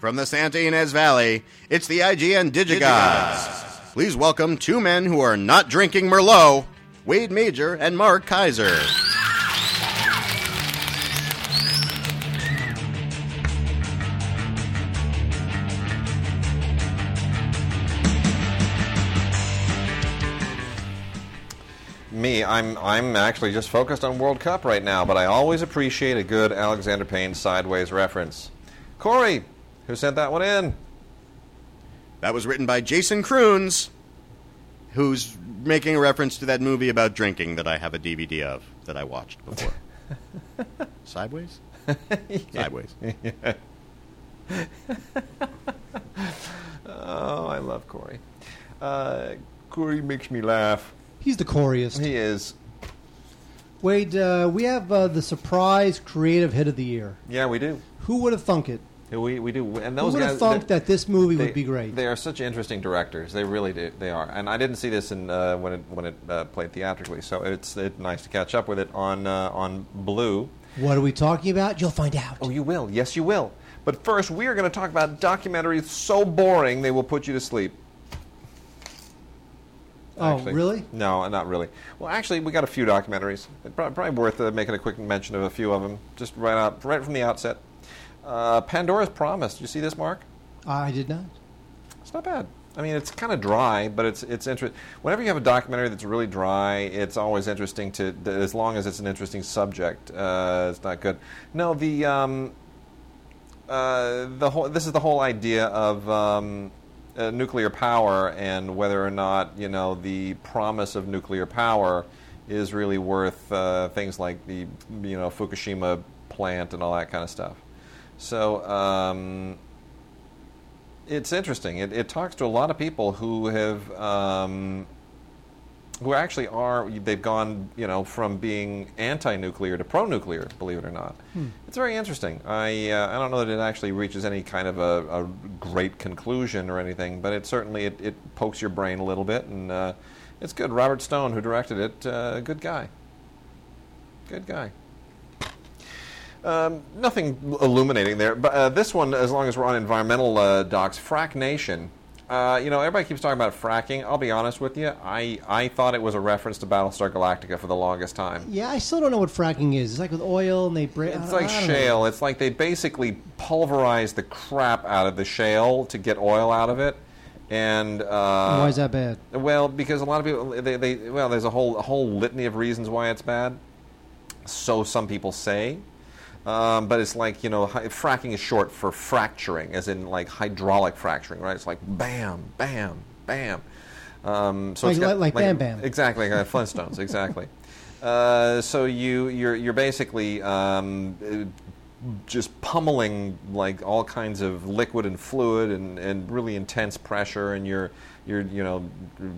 From the Santa Ynez Valley, it's the IGN Digigods. Please welcome two men who are not drinking Merlot, Wade Major and Mark Kaiser. Me, I'm I'm actually just focused on World Cup right now, but I always appreciate a good Alexander Payne sideways reference. Corey, who sent that one in? That was written by Jason Kroons, who's making a reference to that movie about drinking that I have a DVD of that I watched before. Sideways? Sideways. Oh, I love Corey. Uh, Corey makes me laugh. He's the choriest. He is. Wade, uh, we have uh, the surprise creative hit of the year. Yeah, we do. Who would have thunk it? We we do. And Who would guys have thunk that this movie they- would be great? They are such interesting directors. They really do. They are. And I didn't see this in uh, when it when it uh, played theatrically, so it's it's nice to catch up with it on uh, on Blue. What are we talking about? You'll find out. Oh, you will. Yes, you will. But first, we are going to talk about documentaries so boring they will put you to sleep. Oh, actually. really? No, not really. Well, actually, we got a few documentaries. Probably worth uh, making a quick mention of a few of them, just right out, right from the outset. Uh, Pandora's Promise. Did you see this, Mark? I did not. It's not bad. I mean, it's kind of dry, but it's it's interesting. Whenever you have a documentary that's really dry, it's always interesting to, as long as it's an interesting subject. Uh, it's not good. No, the um, uh, the whole this is the whole idea of um, uh, nuclear power and whether or not you know the promise of nuclear power is really worth uh, things like the you know Fukushima plant and all that kind of stuff. So. Um, it's interesting. It, it talks to a lot of people who have, um, who actually are, they've gone, you know, from being anti-nuclear to pro-nuclear. Believe it or not, it's very interesting. I uh, I don't know that it actually reaches any kind of a, a great conclusion or anything, but it certainly it, it pokes your brain a little bit, and uh, it's good. Robert Stone, who directed it, uh, good guy. Good guy. Um, nothing illuminating there, but uh, this one, as long as we're on environmental uh, docs, Frack Nation. Uh, you know, everybody keeps talking about fracking. I'll be honest with you. I, I thought it was a reference to Battlestar Galactica for the longest time. Yeah, I still don't know what fracking is. It's like with oil and they break. It's like shale. It's like they basically pulverize the crap out of the shale to get oil out of it. And uh, Why is that bad? well, because a lot of people, they, they well, there's a whole a whole litany of reasons why it's bad. So some people say, um, but it's like you know, fracking is short for fracturing, as in like hydraulic fracturing, right? It's like bam, bam, bam. Um, so Like- it's got, like Bam Bam. Exactly, like Flintstones, exactly. Uh, so you you're you're basically um, uh, just pummeling like all kinds of liquid and fluid and, and really intense pressure, and you're you're you know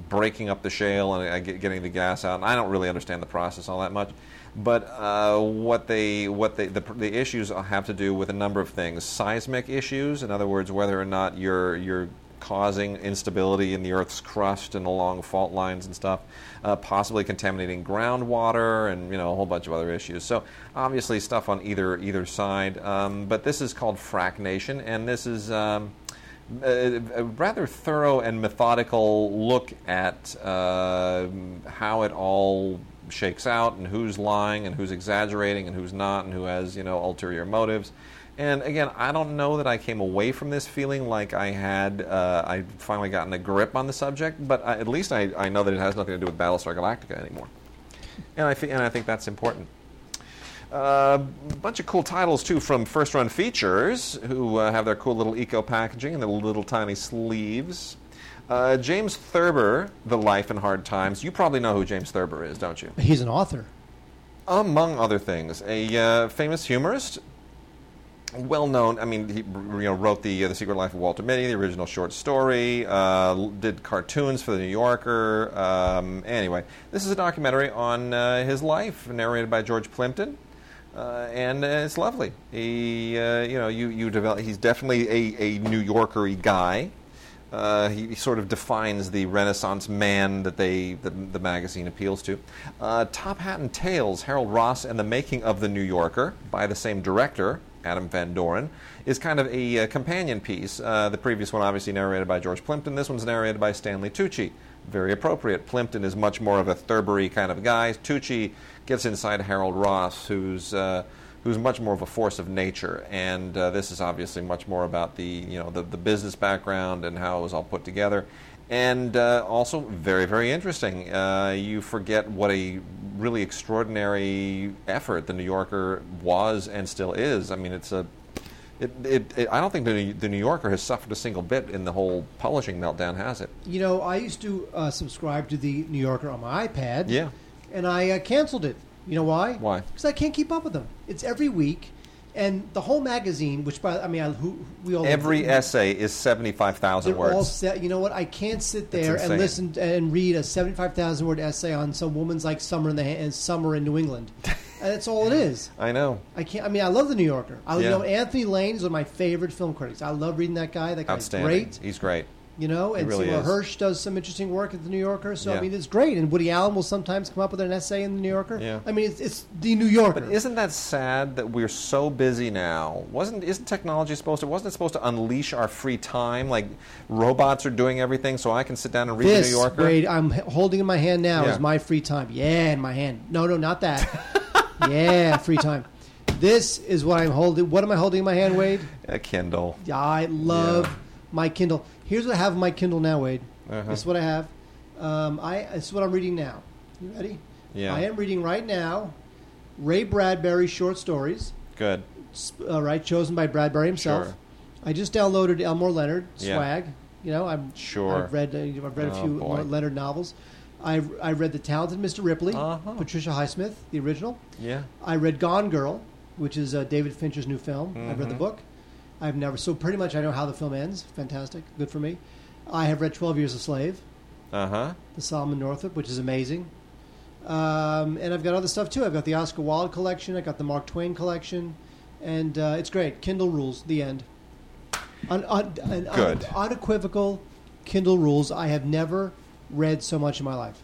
breaking up the shale and uh, getting the gas out. And I don't really understand the process all that much, but uh, what they what they the, the issues have to do with a number of things: seismic issues, in other words, whether or not you're you're causing instability in the Earth's crust and along fault lines and stuff, uh, possibly contaminating groundwater and you know a whole bunch of other issues. So obviously stuff on either either side. Um, but this is called Frack Nation, and this is. Um, a, a rather thorough and methodical look at uh, how it all shakes out and who's lying and who's exaggerating and who's not and who has you know ulterior motives. And again, I don't know that I came away from this feeling like I had uh, I finally gotten a grip on the subject, but I, at least I, I know that it has nothing to do with Battlestar Galactica anymore, and I and I think that's important. A bunch of cool titles too from First Run Features, who uh, have their cool little eco packaging and their little tiny sleeves. Uh, James Thurber, The Life and Hard Times. You probably know who James Thurber is, don't you? He's an author. Among other things, a uh, famous humorist, well known. I mean, he you know wrote the uh, the Secret Life of Walter Mitty, the original short story. Uh, did cartoons for the New Yorker. Um, anyway, this is a documentary on uh, his life, narrated by George Plimpton. Uh, and uh, it's lovely. He, uh, you know, you, you develop. He's definitely a, a New Yorkery guy. Uh, he sort of defines the Renaissance man that they the, the magazine appeals to. Uh, Top Hat and Tails: Harold Ross and the Making of the New Yorker by the same director, Adam Van Doren, is kind of a, uh companion piece. Uh, the previous one, obviously, narrated by George Plimpton. This one's narrated by Stanley Tucci. Very appropriate. Plimpton is much more of a Thurbery kind of guy. Tucci gets inside Harold Ross, who's uh, who's much more of a force of nature. And uh, this is obviously much more about the you know the, the business background and how it was all put together. And uh, also very very interesting. Uh, you forget what a really extraordinary effort the New Yorker was and still is. I mean, it's a it, it, it, I don't think the, the New Yorker has suffered a single bit in the whole publishing meltdown, has it? You know, I used to uh, subscribe to the New Yorker on my iPad. Yeah. And I uh, canceled it. You know why? Why? Because I can't keep up with them. It's every week, and the whole magazine, which by I mean, I, who, we all Every essay is seventy-five thousand they're words. all set. You know what? I can't sit there and listen and read a seventy-five thousand word essay on some woman's like summer in the and summer in New England. and that's all it is. I know. I can't. I mean, I love the New Yorker. I Yeah. you know Anthony Lane is one of my favorite film critics. I love reading that guy. That guy's great. He's great. You know, and really Seymour. Hersh does some interesting work at the New Yorker. So Yeah. I mean, it's great. And Woody Allen will sometimes come up with an essay in the New Yorker. Yeah. I mean, it's, it's the New Yorker. But isn't that sad that we're so busy now? Wasn't isn't technology supposed to wasn't it supposed to unleash our free time? Like robots are doing everything, so I can sit down and read this, the New Yorker. I'm holding in my hand now Yeah. is my free time. Yeah, in my hand. No, no, not that. yeah, free time. This is what I'm holding. What am I holding in my hand, Wade? A Kindle. Yeah, I love Yeah. my Kindle. Here's what I have in my Kindle now, Wade. Uh-huh. This is what I have. Um, I this is what I'm reading now. You ready? Yeah. I am reading right now Ray Bradbury short stories. Good. sp- Uh, right, chosen by Bradbury himself. Sure. I just downloaded Elmore Leonard Swag. Yeah. You know, I'm Sure. I've read uh, I've read a Oh, few boy. Leonard novels. I I read The Talented Mr. Ripley, Uh-huh. Patricia Highsmith, the original. Yeah. I read Gone Girl, which is uh, David Fincher's new film. I've read the Mhm. book. I've never so pretty much I know how the film ends. Fantastic, good for me. I have read Twelve Years a Slave, Uh huh. the Solomon Northup, which is amazing. Um, and I've got other stuff too. I've got the Oscar Wilde collection. I got the Mark Twain collection, and uh, it's great. Kindle rules. The end. Un, un, un- Good. unequivocal Kindle rules. I have never read so much in my life.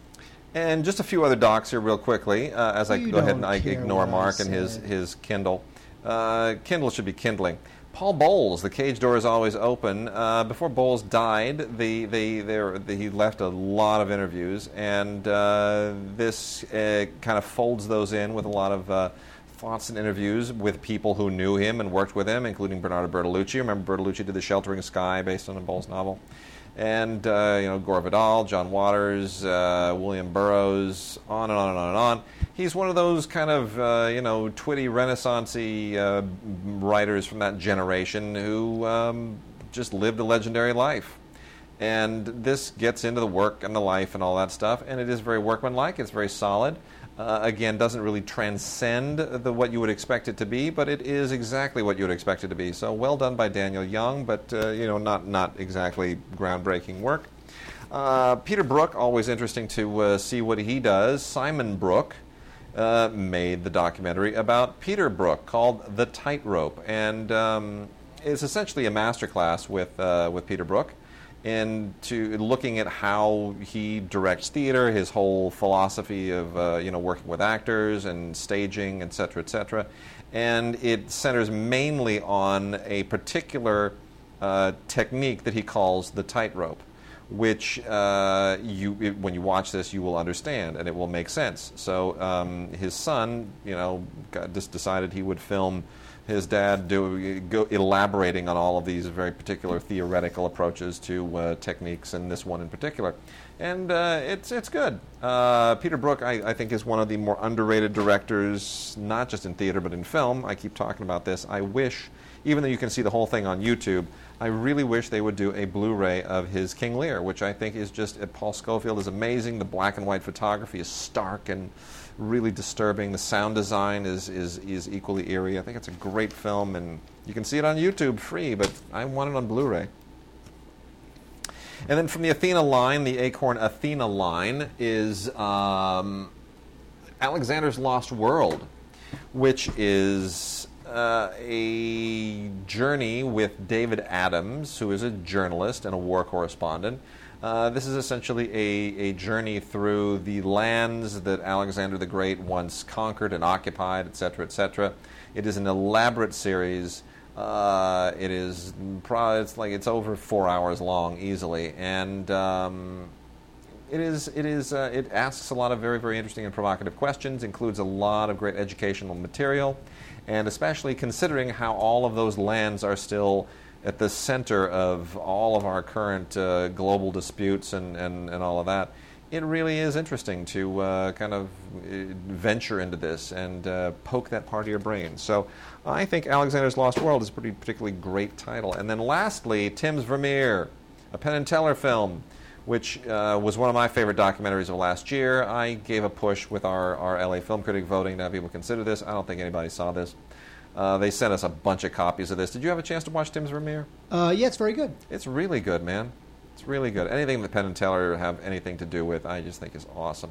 And just a few other docs here, real quickly, uh, as I You go ahead and I ignore what I Mark and his his Kindle. Uh, Kindle should be kindling. Paul Bowles, the cage door is always open. Uh, before Bowles died, the, the, there, the, he left a lot of interviews, and uh, this uh, kind of folds those in with a lot of uh, thoughts and interviews with people who knew him and worked with him, including Bernardo Bertolucci. Remember, Bertolucci did The Sheltering Sky based on a Bowles novel and uh, you know Gore Vidal, John Waters, uh, William Burroughs, on and on and on and on. He's one of those kind of uh, you know twitty, renaissancey uh, writers from that generation who um, just lived a legendary life. And this gets into the work and the life and all that stuff, and it is very workmanlike. It's very solid. Uh, again, doesn't really transcend the what you would expect it to be, but it is exactly what you would expect it to be. So well done by Daniel Young, but uh, you know, not not exactly groundbreaking work. Uh, Peter Brook, always interesting to uh, see what he does. Simon Brook uh, made the documentary about Peter Brook called The Tightrope, and um, it's essentially a masterclass with uh, with Peter Brook into looking at how he directs theater, his whole philosophy of uh, you know working with actors and staging, et cetera, et cetera. And it centers mainly on a particular uh, technique that he calls the tightrope, which uh, you it, when you watch this you will understand and it will make sense. So um, his son, you know, got, just decided he would film his dad do, go elaborating on all of these very particular theoretical approaches to uh, techniques, and this one in particular. And uh, it's it's good. Uh, Peter Brook, I, I think, is one of the more underrated directors, not just in theater but in film. I keep talking about this. I wish, even though you can see the whole thing on YouTube, I really wish they would do a Blu-ray of his King Lear, which I think is just. Paul Scofield is amazing. The black and white photography is stark and really disturbing. The sound design is, is, is equally eerie. I think it's a great film, and you can see it on YouTube free, but I want it on Blu ray. And then from the Athena line, the Acorn Athena line is um, Alexander's Lost World, which is uh, a journey with David Adams, who is a journalist and a war correspondent, Uh, this is essentially a, a journey through the lands that Alexander the Great once conquered and occupied, etc., etc. It is an elaborate series. Uh, it is pro- it's like it's over four hours long easily, and um, it is it is uh, it asks a lot of very very interesting and provocative questions. Includes a lot of great educational material, and especially considering how all of those lands are still at the center of all of our current uh, global disputes and, and, and all of that. It really is interesting to uh, kind of uh, venture into this and uh, poke that part of your brain. So I think Alexander's Lost World is a pretty particularly great title. And then lastly, Tim's Vermeer, a Penn and Teller film, which uh, was one of my favorite documentaries of last year. I gave a push with our, our LA Film Critic voting to have people consider this. I don't think anybody saw this. Uh, they sent us a bunch of copies of this. Did you have a chance to watch Tim's Vermeer? Uh, yeah, it's very good. It's really good, man. It's really good. Anything that Penn and Teller have anything to do with, I just think is awesome.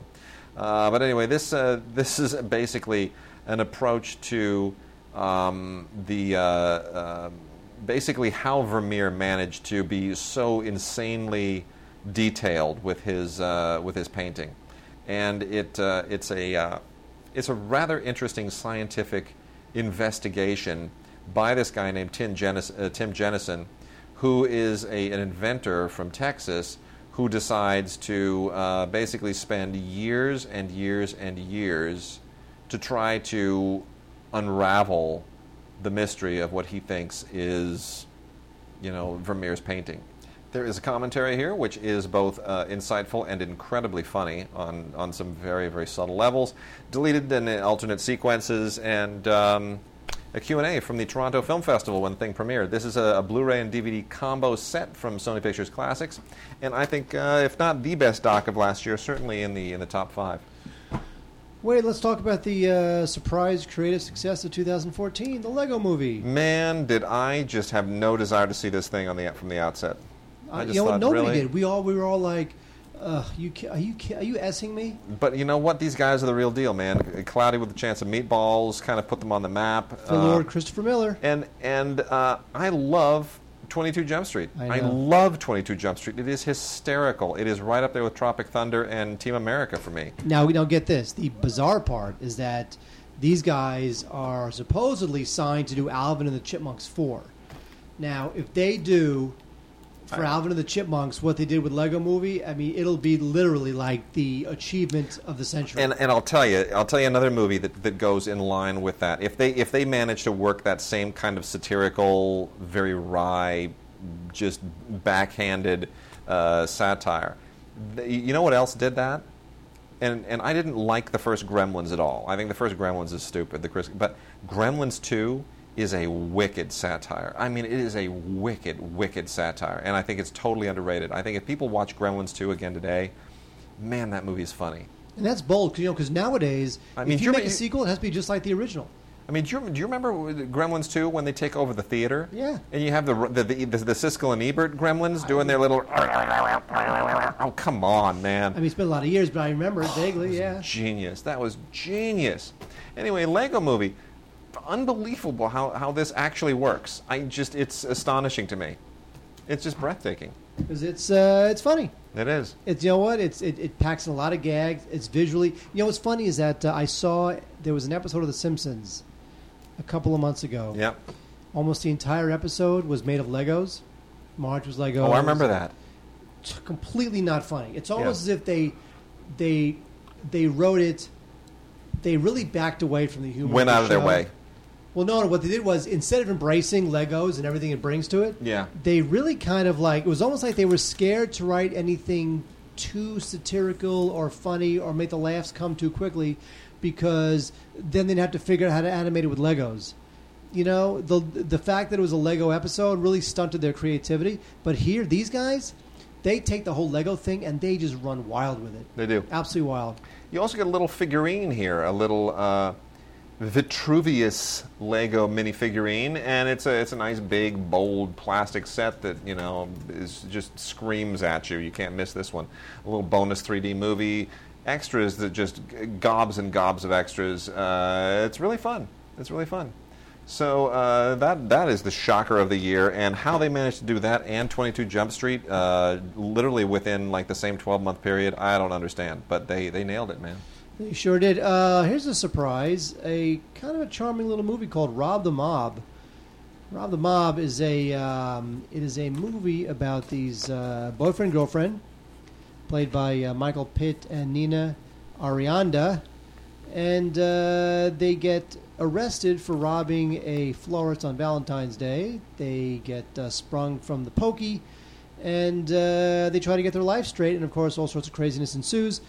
Uh, but anyway, this uh, this is basically an approach to um, the uh, uh, basically how Vermeer managed to be so insanely detailed with his with his painting, and it it's a it's a rather interesting scientific investigation by this guy named Tim, Jenison, uh, Tim Jenison, who is a, an inventor from Texas who decides to uh, basically spend years and years and years to try to unravel the mystery of what he thinks is, you know, Vermeer's painting. There is a commentary here which is both uh, insightful and incredibly funny on, on some very, very subtle levels, deleted in alternate sequences, and um, a Q&A from the Toronto Film Festival when the thing premiered. This is a, a Blu-ray and DVD combo set from Sony Pictures Classics, and I think, uh, if not the best doc of last year, certainly in the in the top five. Wait, let's talk about the uh, surprise creative success of 2014, the Lego Movie. Man, did I just have no desire to see this thing on the from the outset. I just you know, thought, nobody really? did. We all we were all like, uh, "You are you are you essing me?" But you know what? These guys are the real deal, man. Cloudy with a Chance of Meatballs kind of put them on the map. For Uh, Lord Christopher Miller. and and uh, I love 22 Jump Street. I know. love 22 Jump Street. It is hysterical. It is right up there with Tropic Thunder and Team America for me. Now we don't get this. The bizarre part is that these guys are supposedly signed to do Alvin and the Chipmunks four. Now, if they do for Alvin and the Chipmunks what they did with Lego Movie, I mean, it'll be literally like the achievement of the century. And and I'll tell you, I'll tell you another movie that, that goes in line with that. If they if they manage to work that same kind of satirical, very wry, just backhanded uh, satire, you know what else did that? And and I didn't like the first Gremlins at all. I think the first Gremlins is stupid. The Chris, but Gremlins two is a wicked satire. I mean, it is a wicked, wicked satire, and I think it's totally underrated. I think if people watch Gremlins two again today, man, that movie is funny. And that's bold, you know, because nowadays, I mean, if you you make a sequel, it has to be just like the original. I mean, do you, do you remember Gremlins 2 when they take over the theater? Yeah. And you have the the, the, the, the Siskel and Ebert Gremlins doing their little. Oh, come on, man. I mean, it's been a lot of years, but I remember it vaguely. Yeah. Genius. That was genius. Anyway, Lego movie. Unbelievable how, how this actually works. I just, it's astonishing to me. It's just breathtaking. Because it's uh, it's funny. It is. It's you know what it's it, it packs in a lot of gags. It's visually you know what's funny is that uh, I saw there was an episode of The Simpsons a couple of months ago. Yep. Almost the entire episode was made of Legos. Marge was Legos. Oh, I remember that. It's completely not funny. It's almost Yeah. as if they they they wrote it. They really backed away from the humor. Went out of their way. Well, no, no. What they did was instead of embracing Legos and everything it brings to it, Yeah. they really kind of like it was almost like they were scared to write anything too satirical or funny or make the laughs come too quickly because then they'd have to figure out how to animate it with Legos. You know, the the fact that it was a Lego episode really stunted their creativity. But here, these guys, they take the whole Lego thing and they just run wild with it. They do. Absolutely wild. You also get a little figurine here, a little uh, Vitruvius Lego minifigurine, and it's a it's a nice big bold plastic set that you know is just screams at you. You can't miss this one. A little bonus 3D movie, extras that just gobs and gobs of extras. Uh, it's really fun. It's really fun. So uh, that that is the shocker of the year, and how they managed to do that and 22 Jump Street, uh, literally within like the same 12 month period, I don't understand. But they they nailed it, man. They sure did. Uh, here's a surprise: a kind of a charming little movie called Rob the Mob. Rob the Mob is a um, it is a movie about these uh, boyfriend girlfriend, played by uh, Michael Pitt and Nina Arianda, and uh, they get arrested for robbing a florist on Valentine's Day. They get uh, sprung from the pokey, and uh, they try to get their life straight. And of course, all sorts of craziness ensues,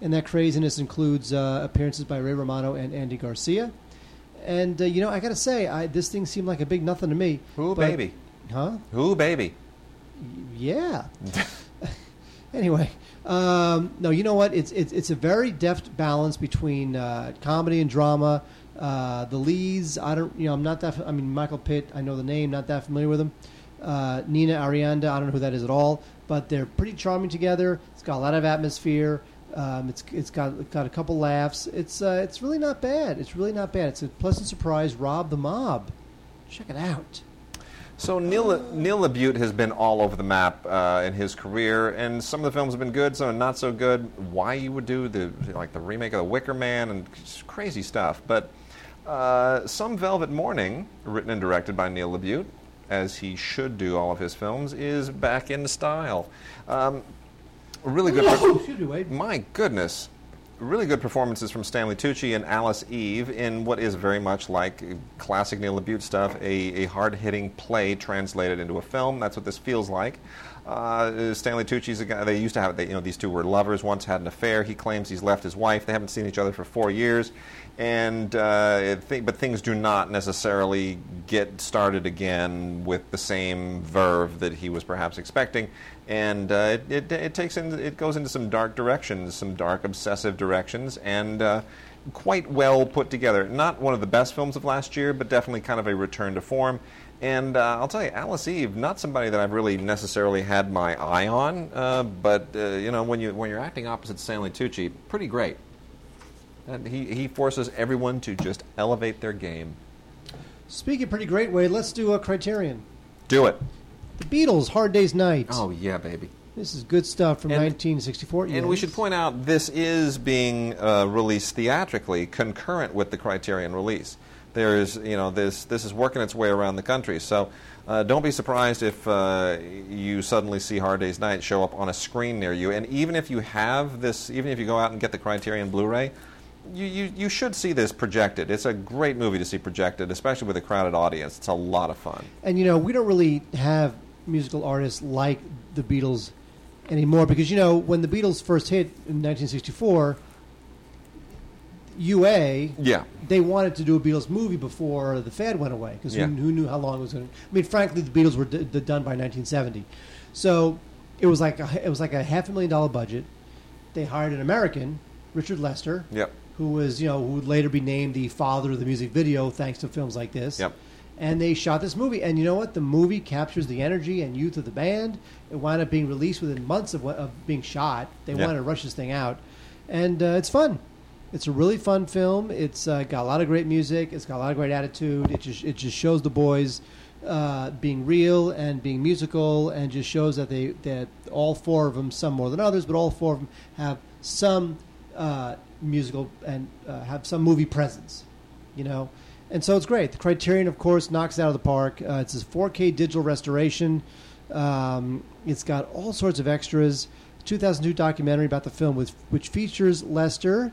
and that craziness includes uh, appearances by Ray Romano and Andy Garcia. And uh, you know, I got to say, I, this thing seemed like a big nothing to me. Who but- baby? Huh? Who baby? Yeah. anyway, um, no, you know what? It's it's it's a very deft balance between uh, comedy and drama. Uh, the leads, I don't, you know, I'm not that. I mean, Michael Pitt, I know the name, not that familiar with him. Uh, Nina Arianda, I don't know who that is at all, but they're pretty charming together. It's got a lot of atmosphere. Um, it's it's got got a couple laughs. It's uh, it's really not bad. It's really not bad. It's a pleasant surprise. Rob the Mob, check it out. So Neil Neil LaBute has been all over the map uh, in his career, and some of the films have been good, some not so good. Why you would do the like the remake of The Wicker Man and crazy stuff, but uh, some Velvet Morning, written and directed by Neil LaBute, as he should do all of his films, is back in style. Um, really good. Wade. My goodness. Really good performances from Stanley Tucci and Alice Eve in what is very much like classic Neil LaBute stuff, a, a hard hitting play translated into a film. That's what this feels like. Uh, Stanley Tucci's a guy, they used to have, they, you know, these two were lovers, once had an affair. He claims he's left his wife. They haven't seen each other for four years. And, uh, th- but things do not necessarily get started again with the same verve that he was perhaps expecting and uh, it, it, it takes in, it goes into some dark directions, some dark obsessive directions, and uh, quite well put together. Not one of the best films of last year, but definitely kind of a return to form. And uh, I'll tell you, Alice Eve, not somebody that I've really necessarily had my eye on, uh, but uh, you know, when you when you're acting opposite Stanley Tucci, pretty great. And he he forces everyone to just elevate their game. Speaking pretty great, Wade. Let's do a Criterion. Do it. The Beatles, Hard Day's Night. Oh yeah, baby. This is good stuff from And- 1964. And we should point out this is being uh, released theatrically, concurrent with the Criterion release. There's, you know, this this is working its way around the country. So uh, don't be surprised if uh, you suddenly see Hard Day's Night show up on a screen near you. And even if you have this, even if you go out and get the Criterion Blu-ray. You, you, you should see this projected. It's a great movie to see projected, especially with a crowded audience. It's a lot of fun. And you know, we don't really have musical artists like the Beatles anymore because you know when the Beatles first hit in 1964, UA Yeah. they wanted to do a Beatles movie before the fad went away because Yeah. who, who knew how long it was going to? I mean, frankly, the Beatles were d- d- done by 1970, so it was like a, it was like a half a million dollar budget. They hired an American, Richard Lester, Yep. who was you know who would later be named the father of the music video thanks to films like this. Yep. And they shot this movie, and you know what? The movie captures the energy and youth of the band. It wound up being released within months of, of being shot. They Yeah. wanted to rush this thing out, and uh, it's fun. It's a really fun film. It's uh, got a lot of great music. It's got a lot of great attitude. It just it just shows the boys uh, being real and being musical, and just shows that they that all four of them, some more than others, but all four of them have some uh, musical and uh, have some movie presence. You know, and so it's great. The Criterion, of course, knocks it out of the park. Uh, it's a 4K digital restoration. Um, it's got all sorts of extras. 2002 documentary about the film, with, which features Lester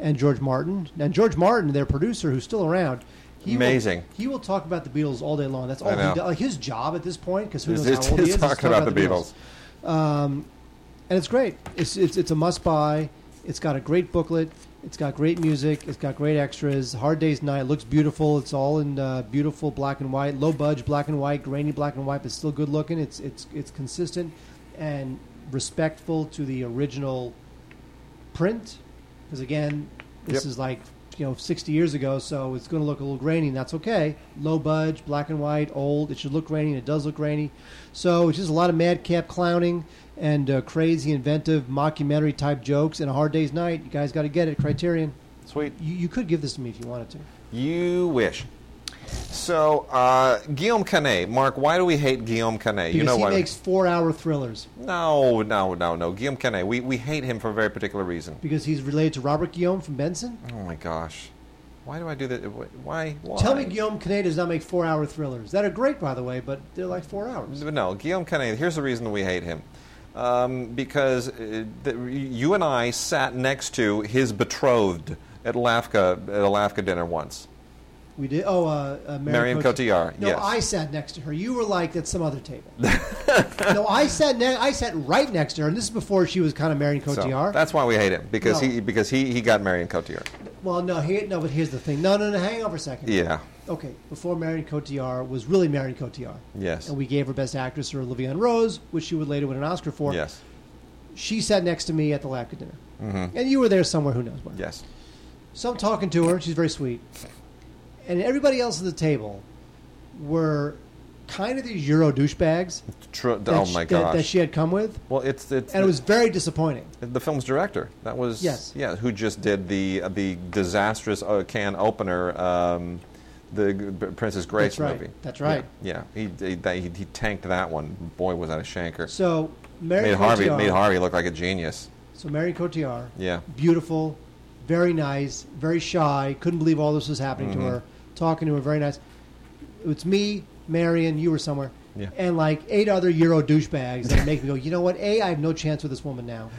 and George Martin. And George Martin, their producer, who's still around, he Amazing. Will, he will talk about the Beatles all day long. That's all he does. Like his job at this point, because who knows It's- how old he is, talking about the Beatles. Um, and it's great. It's, it's it's a must buy. It's got a great booklet. It's got great music. It's got great extras. Hard Day's Night looks beautiful. It's all in uh, beautiful black and white, low budge black and white, grainy black and white, but still good looking. It's it's it's consistent and respectful to the original print. Because again, this Yep. is like you know 60 years ago, so it's going to look a little grainy, and that's okay. Low budge, black and white, old. It should look grainy, and it does look grainy. So it's just a lot of madcap clowning and uh, crazy, inventive mockumentary type jokes and a hard day's night. You guys got to get it. Criterion. Sweet. You, you could give this to me if you wanted to. You wish. So, uh, Guillaume Canet. Mark, why do we hate Guillaume Canet? Because you know he why? makes four-hour thrillers. No, no, no, no. Guillaume Canet. We, we hate him for a very particular reason. Because he's related to Robert Guillaume from Benson. Oh my gosh. Why do I do that? Why? Why? Tell me Guillaume Canet does not make four-hour thrillers. That are great, by the way, but they're like four hours. But no, Guillaume Canet. Here's the reason we hate him. Um, because uh, the, you and I sat next to his betrothed at LAFCA at a LAFCA dinner once. We did. Oh, uh, uh, Marion Cotillard, No, yes. I sat next to her. You were like at some other table. no, I sat. Ne- I sat right next to her, and this is before she was kind of Marion So Cotillard. that's why we hate him because No. he because he, he got Marion Cotillard. well, no, he, no, but here's the thing. No, no, no. Hang on for a second. Yeah. Okay, before Marion Cotillard was really Marion Cotillard. Yes. And we gave her Best Actress for La Vie en Rose, which she would later win an Oscar for. Yes. She sat next to me at the Lacka dinner. Mm-hmm. And you were there somewhere, who knows where. Yes. So I'm talking to her. She's very sweet. And everybody else at the table were kind of these Euro douchebags that, oh sh- my that, gosh. that she had come with. well, it's it's And it was very disappointing. the film's director. That was Yes. yeah, who just did the uh, the disastrous uh, Cannes opener, um, the Princess Grace That's right. movie. That's right. Yeah, yeah. He, he that- he tanked that one. Boy, was that a shanker. So Marion Made Harvey made Harvey look like a genius. So Mary Cotillard, Yeah. beautiful, very nice, very shy. Couldn't believe all this was happening Mm-hmm. to her. Talking to her, very nice. It's me, Marion. You were somewhere. Yeah. And like eight other Euro douchebags that make me go, you know what? A, I have no chance with this woman now.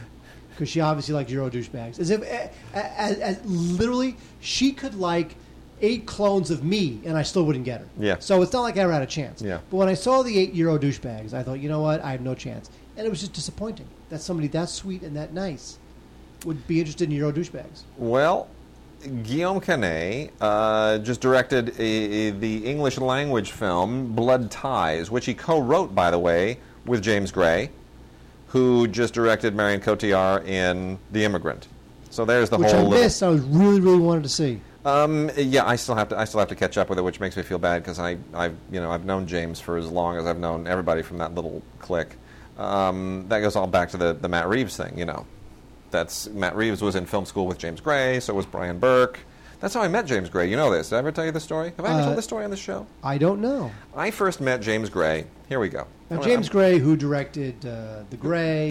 Because she obviously likes Euro douchebags. As if, as, as literally, she could like eight clones of me and I still wouldn't get her. Yeah. So it's not like I ever had a chance. Yeah. But when I saw the eight Euro douchebags, I thought, you know what? I have no chance. And it was just disappointing that somebody that sweet and that nice would be interested in Euro douchebags. Well, Guillaume Canet uh, just directed a, a- the English language film Blood Ties, which he co-wrote, by the way, with James Gray, who just directed Marion Cotillard in The Immigrant. So there's the which whole. I little- missed. I was really, really wanted to see. Um, yeah, I still have to. I still have to catch up with it, which makes me feel bad because I, I've, you know, I've known James for as long as I've known everybody from that little clique. Um, that goes all back to the, the Matt Reeves thing, you know. That's Matt Reeves was in film school with James Gray, so was Bryan Burk. That's how I met James Gray. You know this. Did I ever tell you the story? Have I ever Uh, told this story on the show? I don't know. I first met James Gray. Here we go. Now, James I'm- Gray, who directed uh, The Gray.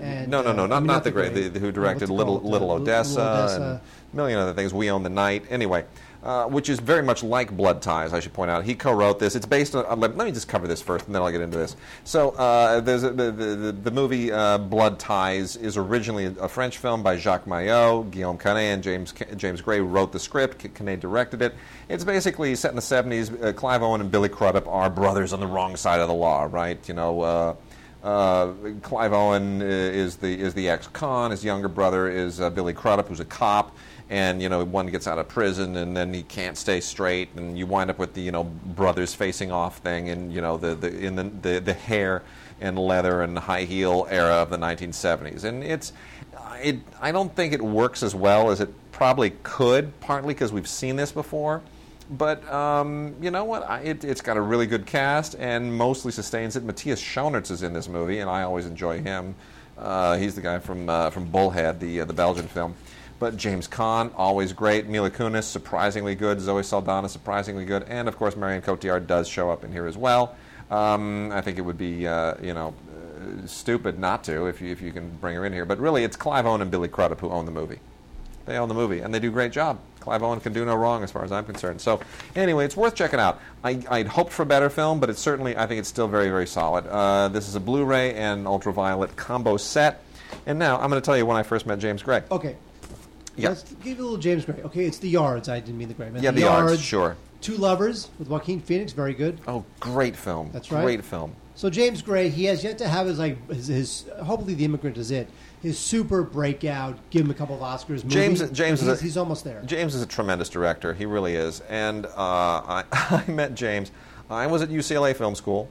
and, no, no, no, uh, not, I mean, not the Gray. The, who directed Little? Little Uh, Odessa, Little Odessa. and a million other things. We Own the Night. Anyway, uh, which is very much like Blood Ties. I should point out. He co-wrote this. It's based on. Let, me just cover this first, and then I'll get into this. So uh, there's a, the, the the movie uh, Blood Ties is originally a French film by Jacques Maillot, Guillaume Canet, and James James Gray wrote the script. Canet directed it. It's basically set in the 70s. Uh, Clive Owen and Billy Crudup are brothers on the wrong side of the law, right? You know. Uh, uh, Clive Owen is the is the ex-con. His younger brother is uh, Billy Crudup, who's a cop. And you know, one gets out of prison, and then he can't stay straight, and you wind up with the you know brothers facing off thing, and you know the, the in the, the the hair and leather and high heel era of the 1970s. And it's it I don't think it works as well as it probably could, partly because we've seen this before. But um, you know what? I, it, it's got a really good cast and mostly sustains it. Matthias Schoenaerts is in this movie, and I always enjoy him. Uh, he's the guy from uh, from Bullhead, the uh, the Belgian film. But James Caan, always great. Mila Kunis, surprisingly good. Zoe Saldana, surprisingly good. And of course, Marion Cotillard does show up in here as well. Um, I think it would be, uh, you know, uh, stupid not to if you, if you can bring her in here. But really, it's Clive Owen and Billy Crudup who own the movie. They own the movie, and they do a great job. Clive Owen can do no wrong as far as I'm concerned. So, anyway, it's worth checking out. I, I'd hoped for a better film, but it's certainly, I think it's still very, very solid. Uh, this is a Blu-ray and ultraviolet combo set. And now, I'm going to tell you when I first met James Gray. Okay. Yeah. Let's give you a little James Gray. Okay, it's The Yards. I didn't mean The Gray. I meant Yeah, The Yards, sure. Two Lovers with Joaquin Phoenix. Very good. Oh, great film. That's right. Great film. So James Gray, he has yet to have his like his, his hopefully The Immigrant is it. His super breakout. Give him a couple of Oscars. Movie. James- James is he's, a- he's almost there. James is a tremendous director. He really is. And uh, I, I met James. I was at UCLA Film School.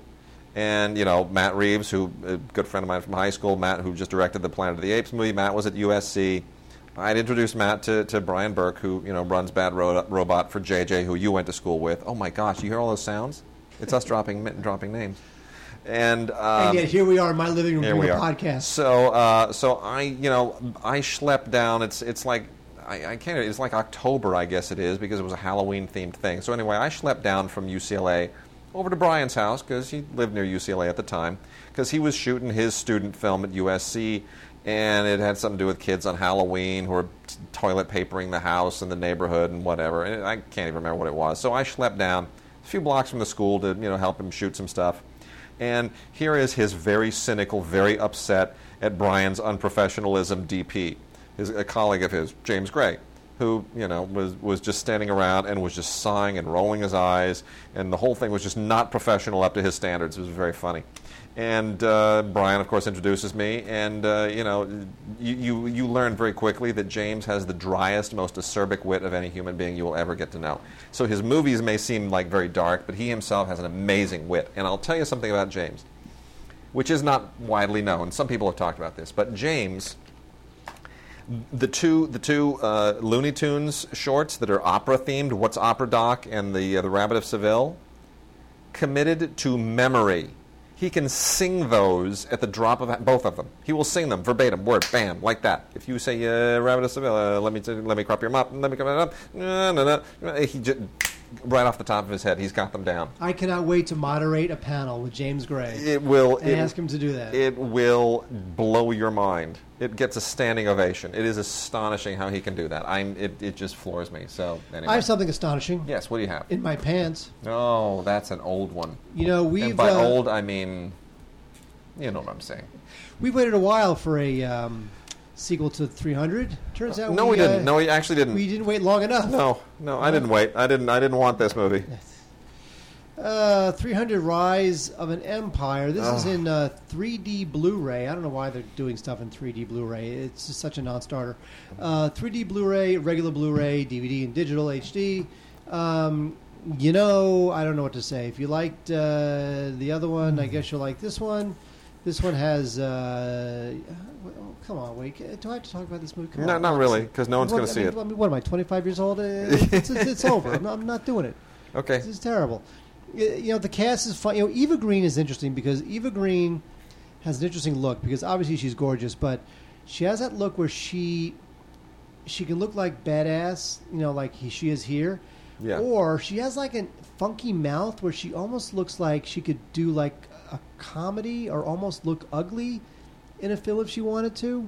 And, you know, Matt Reeves, who a good friend of mine from high school, Matt, who just directed the Planet of the Apes movie, Matt was at USC. I'd introduced Matt to, to Bryan Burk, who, you know, runs Bad Ro- Robot for JJ, who you went to school with. Oh, my gosh, you hear all those sounds? It's us dropping, mitten dropping names. And, um, and yet here we are in my living room doing a podcast. So, uh, so I, you know, I schlep down. It's, it's like I, I can't. It's like October, I guess it is, because it was a Halloween themed thing. So anyway, I schlepped down from UCLA over to Brian's house because he lived near UCLA at the time because he was shooting his student film at USC and it had something to do with kids on Halloween who were t- toilet papering the house and the neighborhood and whatever. And I can't even remember what it was. So I schlepped down a few blocks from the school to you know help him shoot some stuff. And here is his very cynical, very upset at Brian's unprofessionalism DP, his, a colleague of his, James Gray, who you know was was just standing around and was just sighing and rolling his eyes, and the whole thing was just not professional up to his standards. It was very funny. And uh, Brian, of course, introduces me, and uh, you know, you, you you learn very quickly that James has the driest, most acerbic wit of any human being you will ever get to know. So his movies may seem like very dark, but he himself has an amazing wit. And I'll tell you something about James, which is not widely known. Some people have talked about this, but James the two the two uh, Looney Tunes shorts that are opera themed, What's Opera Doc and the uh, the Rabbit of Seville, committed to memory. He can sing those at the drop of both of them. He will sing them verbatim, word, bam, like that. If you say uh, Rabbit of Seville, uh, let me t- let me crop your mop, let me it up, no, no, no. He just, right off the top of his head, he's got them down. I cannot wait to moderate a panel with James Gray It will and it, ask him to do that. It will blow your mind. It gets a standing ovation. It is astonishing how he can do that. I'm. It, it just floors me. So anyway. I have something astonishing Yes. What do you have? in my pants. Oh, that's an old one. You know, we've and by uh, old, I mean, you know what I'm saying. we've waited a while for a um, sequel to 300. Turns out no, we, uh, didn't. No, we actually didn't. we didn't wait long enough. no, no, I didn't wait. I didn't. I didn't want this movie. Uh, 300 Rise of an Empire. This is in uh, 3D Blu-ray. I don't know why they're doing stuff in 3D Blu-ray. It's just such a non-starter. Uh, 3D Blu-ray, regular Blu-ray, DVD and digital HD. Um, you know, I don't know what to say. If you liked uh, the other one, I guess you'll like this one. This one has. Uh, come on, wait. Do I have to talk about this movie? Come No, on, not really, because no one's going to see mean, it. I mean, what am I? 25 years old? It's, it's, it's over. I'm not, I'm not doing it. Okay. This is terrible. You know, the cast is fun. You know, Eva Green is interesting because Eva Green has an interesting look because obviously she's gorgeous, but she has that look where she she can look like badass, you know, like he, she is here. Yeah. Or she has like a funky mouth where she almost looks like she could do like a comedy or almost look ugly in a film if she wanted to.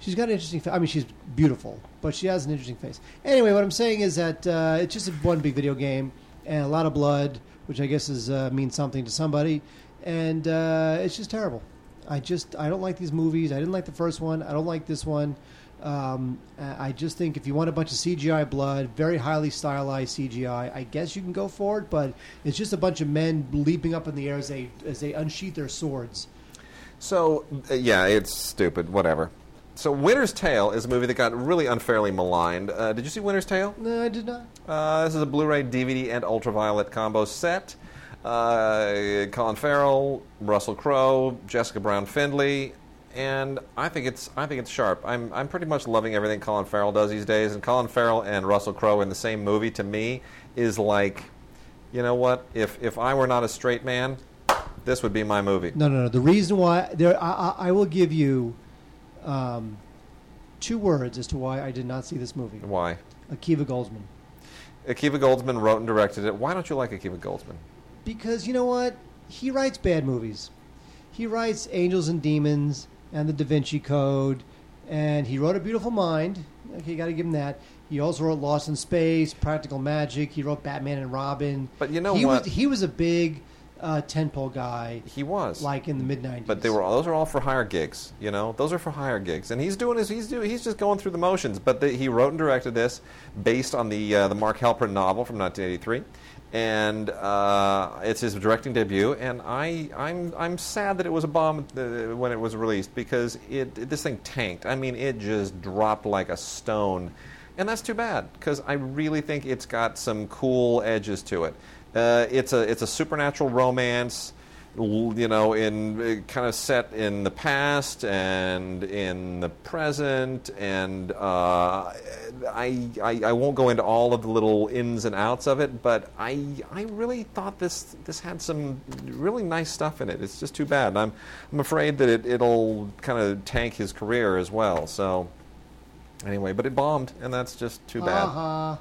She's got an interesting. Fa- I mean, she's beautiful, but she has an interesting face. Anyway, what I'm saying is that uh, it's just one big video game and a lot of blood, which I guess is uh, means something to somebody, and uh, it's just terrible. I just I don't like these movies. I didn't like the first one. I don't like this one. Um, I just think if you want a bunch of CGI blood, very highly stylized CGI, I guess you can go for it. But it's just a bunch of men leaping up in the air as they as they unsheath their swords. So uh, yeah, it's stupid. Whatever. So Winter's Tale is a movie that got really unfairly maligned. Uh, did you see Winter's Tale? No, I did not. Uh, this is a Blu-ray, DVD, and ultraviolet combo set. Uh, Colin Farrell, Russell Crowe, Jessica Brown Findlay, and I think it's I think it's sharp. I'm I'm pretty much loving everything Colin Farrell does these days, and Colin Farrell and Russell Crowe in the same movie to me is like, you know what? If if I were not a straight man, this would be my movie. No, no, no. The reason why there, I, I, I will give you um, two words as to why I did not see this movie. Why? Akiva Goldsman, Akiva Goldsman wrote and directed it. Why don't you like Akiva Goldsman? because you know what? He writes bad movies. He writes Angels and Demons and The Da Vinci Code, and he wrote A Beautiful Mind. Okay, you got to give him that. He also wrote Lost in Space, Practical Magic. He wrote Batman and Robin. But you know he what? Was, he was a big uh, tentpole guy, He was. like in the mid '90s. But they were those are all for hire gigs, you know. Those are for hire gigs, and he's doing his he's doing he's just going through the motions. But the, he wrote and directed this based on the uh, the Mark Helprin novel from 1983, and uh, it's his directing debut. And I I'm I'm sad that it was a bomb uh, when it was released because it, it this thing tanked. I mean, it just dropped like a stone, and that's too bad because I really think it's got some cool edges to it. Uh, it's a it's a supernatural romance you know, in uh, kind of set in the past and in the present, and uh, I, I I won't go into all of the little ins and outs of it, but I I really thought this this had some really nice stuff in it. It's just too bad. I'm I'm afraid that it it'll kind of tank his career as well. So Anyway, but it bombed, and that's just too bad. Uh-huh.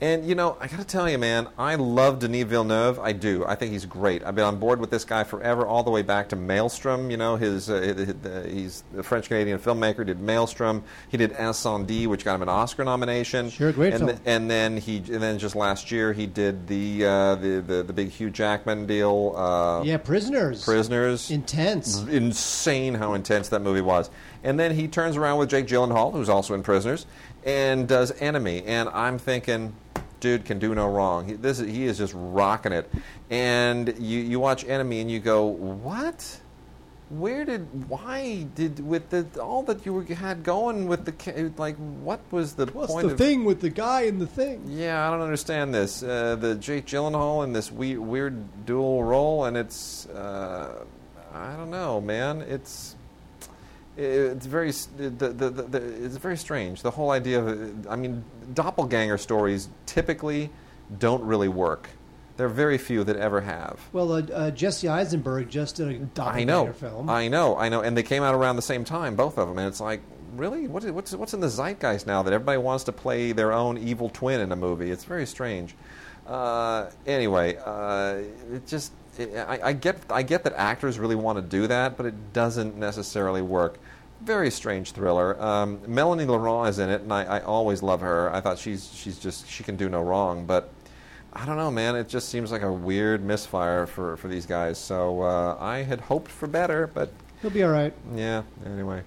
And you know, I got to tell you, man, I love Denis Villeneuve. I do. I think he's great. I've been on board with this guy forever, all the way back to Maelstrom. You know, his uh, uh, he's a French Canadian filmmaker. Did Maelstrom. He did Incendies, which got him an Oscar nomination. Sure, great and film. and then he and then just last year he did the uh, the, the the big Hugh Jackman deal. Uh, Yeah, prisoners. Prisoners. Intense. Insane how intense that movie was. And then he turns around with Jake Gyllenhaal, who's also in Prisoners, and does Enemy. And I'm thinking, dude can do no wrong. He, this is, he is just rocking it. And you, you watch Enemy and you go, what? Where did why did with the all that you were, had going with the like what was the What's point the of thing with the guy in the thing? yeah, I don't understand this. Uh, the Jake Gyllenhaal in this weird, weird dual role, and it's uh, I don't know, man. It's it's very the, the, the, the, it's very strange. The whole idea of I mean, doppelganger stories typically don't really work. There are very few that ever have. Well, uh, uh, Jesse Eisenberg just did a I doppelganger know, film. I know, I know, and they came out around the same time, both of them, and it's like, really, what is, what's what's in the zeitgeist now that everybody wants to play their own evil twin in a movie? It's very strange. Uh, anyway, uh, it just I, I get I get that actors really want to do that, but it doesn't necessarily work. Very strange thriller. Um, Melanie Laurent is in it, and I, I always love her. I thought she's she's just she can do no wrong, but. I don't know, man. It just seems like a weird misfire for, for these guys. So uh, I had hoped for better, but He'll be all right. yeah, anyway.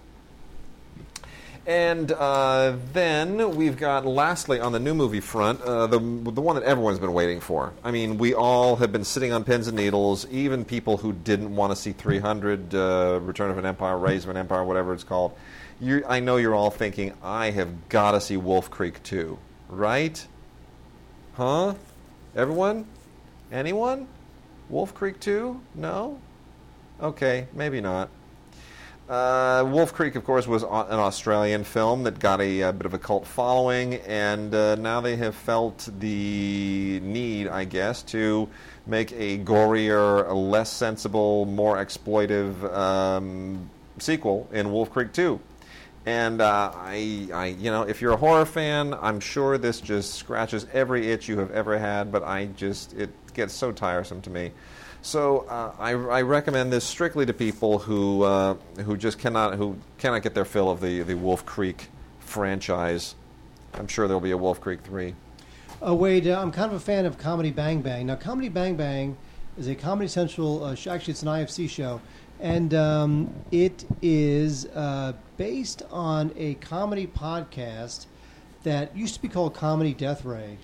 And uh, then we've got, lastly, on the new movie front, uh, the, the one that everyone's been waiting for. I mean, we all have been sitting on pins and needles, even people who didn't want to see 300, uh, Return of an Empire, Rise of an Empire, whatever it's called. you I know you're all thinking, I have got to see Wolf Creek 2, right? Huh? Everyone? Anyone? Wolf Creek 2? No? Okay, maybe not. Uh, Wolf Creek, of course, was an Australian film that got a, bit of a cult following, and uh, now they have felt the need, I guess, to make a gorier, less sensible, more exploitive um, sequel in Wolf Creek 2. And uh, I, I, you know, if you're a horror fan, I'm sure this just scratches every itch you have ever had. But I just, it gets so tiresome to me. So uh, I, I recommend this strictly to people who, uh, who just cannot, who cannot get their fill of the, the Wolf Creek franchise. I'm sure there'll be a Wolf Creek three. Uh, Wade, uh, I'm kind of a fan of Comedy Bang Bang. Now, Comedy Bang Bang is a Comedy Central. Uh, sh- actually, it's an IFC show, and um, it is uh, based on a comedy podcast that used to be called Comedy Death Ray,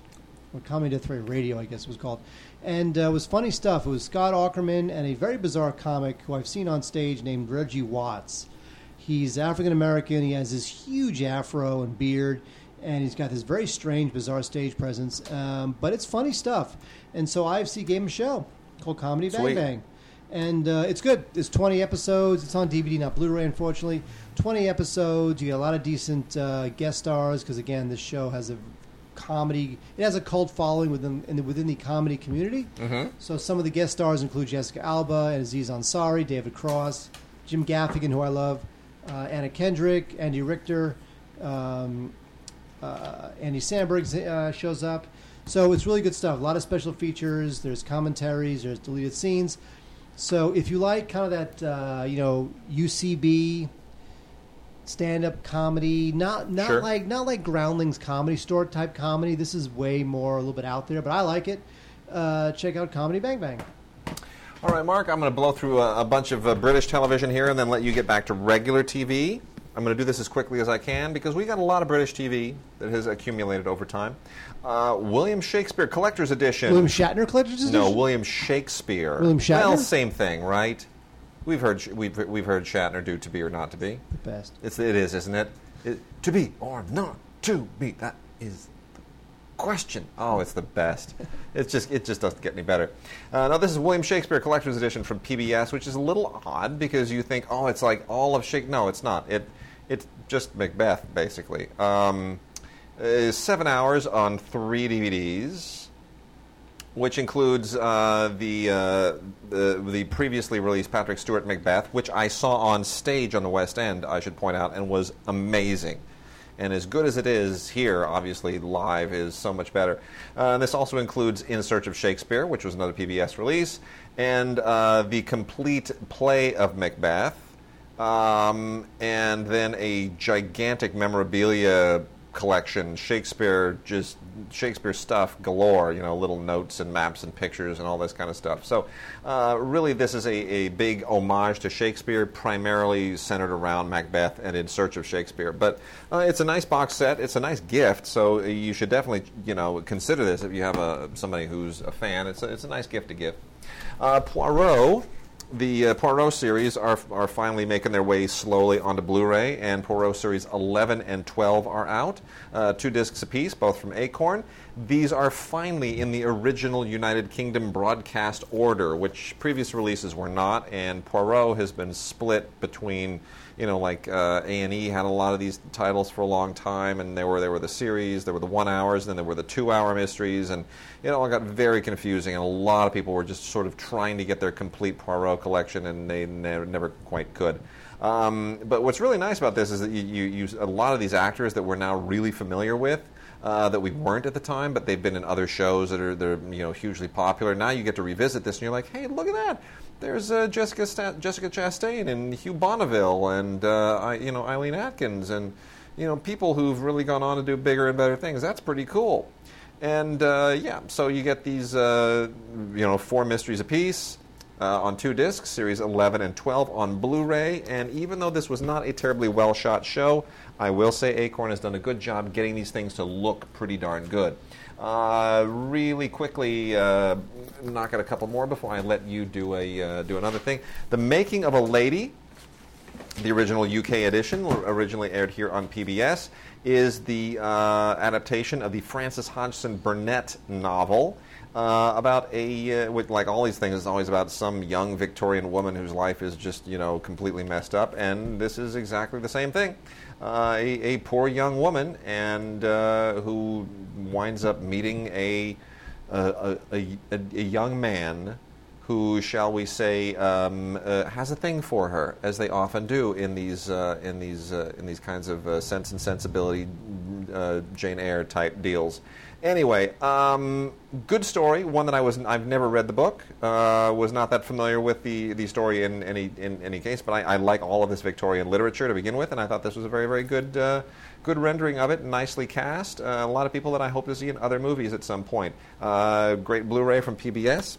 or Comedy Death Ray Radio, I guess it was called. And uh, it was funny stuff. It was Scott Aukerman and a very bizarre comic who I've seen on stage named Reggie Watts. He's African American. He has this huge afro and beard, and he's got this very strange, bizarre stage presence. Um, but it's funny stuff. And so IFC gave him a show called Comedy Bang Sweet. Bang. And uh, it's good. It's 20 episodes. It's on DVD, not Blu ray, unfortunately. 20 episodes. You get a lot of decent uh, guest stars because, again, this show has a comedy. It has a cult following within in the, within the comedy community. Mm-hmm. So some of the guest stars include Jessica Alba and Aziz Ansari, David Cross, Jim Gaffigan, who I love, uh, Anna Kendrick, Andy Richter, um, uh, Andy Samberg uh, shows up. So it's really good stuff. A lot of special features. There's commentaries. There's deleted scenes. So if you like kind of that, uh, you know, UCB stand-up comedy, not not Sure. like not like Groundlings comedy store type comedy. This is way more a little bit out there, but I like it. Uh, check out Comedy Bang Bang. All right, Mark, I'm going to blow through a, a bunch of uh, British television here and then let you get back to regular TV. I'm going to do this as quickly as I can because we got a lot of British TV that has accumulated over time. Uh, William Shakespeare Collector's Edition. William Shatner collector's edition. no, William Shakespeare. William Shatner? Well, same thing, right? We've heard we've we've heard Shatner do to be or not to be. the best. It's it is, isn't it? it to be or not to be. That is the question. Oh, it's the best. It's just it just doesn't get any better. Uh, now this is William Shakespeare Collector's Edition from PBS, which is a little odd because you think, oh, it's like all of Shakespeare. No, it's not. It it's just Macbeth basically. Um, uh, seven hours on three DVDs which includes uh, the, uh, the the previously released Patrick Stewart Macbeth, which I saw on stage on the West End, I should point out, and was amazing. And as good as it is here, obviously live is so much better. Uh, this also includes In Search of Shakespeare, which was another PBS release, and uh, the complete play of Macbeth, um, and then a gigantic memorabilia collection, Shakespeare, just Shakespeare stuff galore, you know, little notes and maps and pictures and all this kind of stuff. So, uh, really, this is a, a big homage to Shakespeare, primarily centered around Macbeth and In Search of Shakespeare. But uh, it's a nice box set, it's a nice gift, so you should definitely, you know, consider this if you have a, somebody who's a fan. It's a, it's a nice gift to give. Uh, Poirot the uh, Poirot series are, are finally making their way slowly onto Blu-ray, and Poirot series 11 and 12 are out, uh, two discs apiece, both from Acorn. These are finally in the original United Kingdom broadcast order, which previous releases were not, and Poirot has been split between you know, like uh, A and E had a lot of these titles for a long time, and there were there were the series, there were the one hours, and then there were the two hour mysteries, and it all got very confusing, and a lot of people were just sort of trying to get their complete Poirot collection, and they ne- never quite could. Um, but what's really nice about this is that you, you use a lot of these actors that we're now really familiar with. Uh, that we weren't at the time, but they've been in other shows that are they're you know hugely popular. Now you get to revisit this, and you're like, hey, look at that! There's uh, Jessica Sta- Jessica Chastain and Hugh Bonneville and uh, I, you know Eileen Atkins and you know people who've really gone on to do bigger and better things. That's pretty cool. And uh, yeah, so you get these uh, you know four mysteries apiece. Uh, on two discs, series 11 and 12 on Blu ray. And even though this was not a terribly well shot show, I will say Acorn has done a good job getting these things to look pretty darn good. Uh, really quickly, uh, knock out a couple more before I let you do a uh, do another thing. The Making of a Lady, the original UK edition, originally aired here on PBS, is the uh, adaptation of the Frances Hodgson Burnett novel. Uh, about a with like all these things, it's always about some young Victorian woman whose life is just you know completely messed up, and this is exactly the same thing uh, a, a, poor young woman and uh, who winds up meeting a a, a, a, young man who, shall we say, um, uh, has a thing for her, as they often do in these uh, in these uh, in these kinds of uh, Sense and Sensibility Jane Eyre type deals. Anyway, um, good story. One that I was I've never read the book. Uh, was not that familiar with the, the story in any in any case, but I, I, like all of this Victorian literature to begin with, and I thought this was a very very good uh, good rendering of it, nicely cast. Uh, a lot of people that I hope to see in other movies at some point. Uh, great Blu-ray from PBS.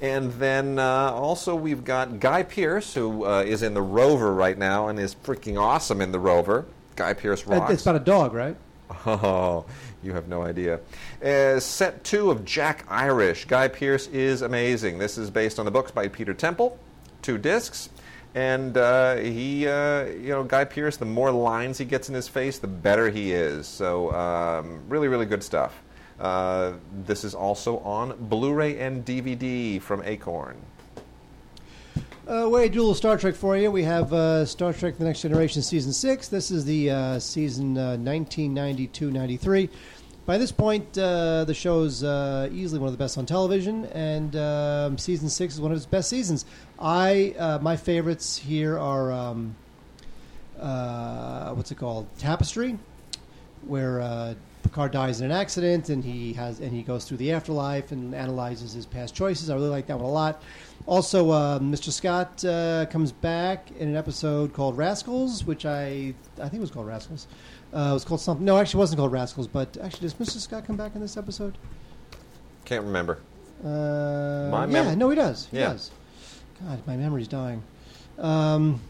And then uh, also we've got Guy Pearce, who uh, is in the Rover right now and is freaking awesome in the Rover. Guy Pearce rocks. It's about a dog, right? Oh, you have no idea. Uh, set two of Jack Irish. Guy Pearce is amazing. This is based on the books by Peter Temple, two discs. And uh, he, uh, you know, Guy Pearce, the more lines he gets in his face, the better he is. So, um, really, really good stuff. Uh, this is also on Blu ray and DVD from Acorn. Uh, a little Star Trek for you. We have uh, Star Trek The Next Generation Season 6. This is the uh, season uh, 1992 93. By this point, uh, the show is uh, easily one of the best on television, and um, season 6 is one of its best seasons. I uh, My favorites here are um, uh, what's it called? Tapestry, where uh, Picard dies in an accident, and he has and he goes through the afterlife and analyzes his past choices. I really like that one a lot. Also, uh, Mr. Scott uh, comes back in an episode called Rascals, which I I think it was called Rascals. Uh, it was called something. No, actually, it wasn't called Rascals. But actually, does Mr. Scott come back in this episode? Can't remember. Uh, My yeah, no, he does. He Yeah. does. God, my memory's dying. Um,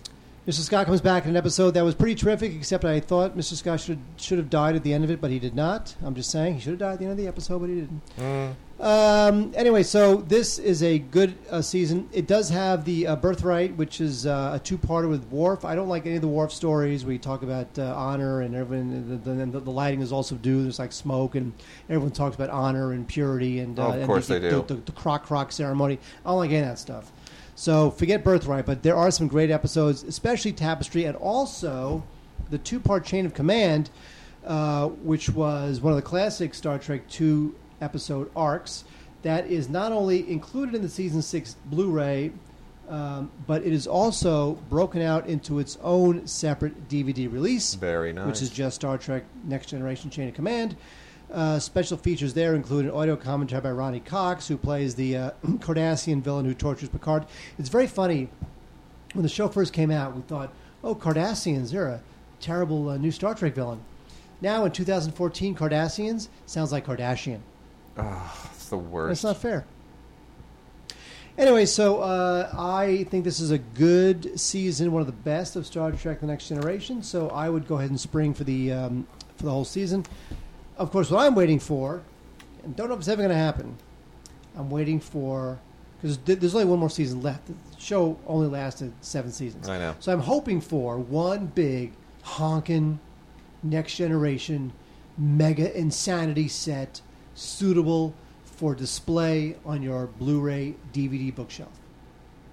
Mr. Scott comes back in an episode that was pretty terrific, except I thought Mr. Scott should should have died at the end of it, but he did not. I'm just saying he should have died at the end of the episode, but he didn't. Um, anyway, so this is a good uh, season. It does have the uh, Birthright, which is uh, a two-parter with Worf. I don't like any of the Worf stories where you talk about uh, honor and everyone. The, the, the lighting is also due. There's like smoke, and everyone talks about honor and purity, and, uh, Oh, of and course the, they do. The, the, the croc croc ceremony. I don't like any of that stuff. So forget Birthright, but there are some great episodes, especially Tapestry, and also the two-part Chain of Command, uh, which was one of the classic Star Trek two episode arcs. That is not only included in the season six Blu-ray Um, but it is also broken out into its own separate DVD release, Very nice. which is just Star Trek Next Generation Chain of Command. Uh, special features there include an audio commentary by Ronny Cox, who plays the uh, Cardassian villain who tortures Picard. It's very funny. When the show first came out, we thought, oh, Cardassians, they're a terrible uh, new Star Trek villain. Now, in 2014, Cardassians sounds like Kardashian. Oh, it's the worst. That's worst. not fair. Anyway, so uh, I think this is a good season, one of the best of Star Trek: The Next Generation. So I would go ahead and spring for the um, for the whole season. Of course, what I'm waiting for, and don't know if it's ever going to happen. I'm waiting for because there's only one more season left. The show only lasted seven seasons. I know. So I'm hoping for one big honking next generation mega insanity set suitable for display on your Blu-ray DVD bookshelf.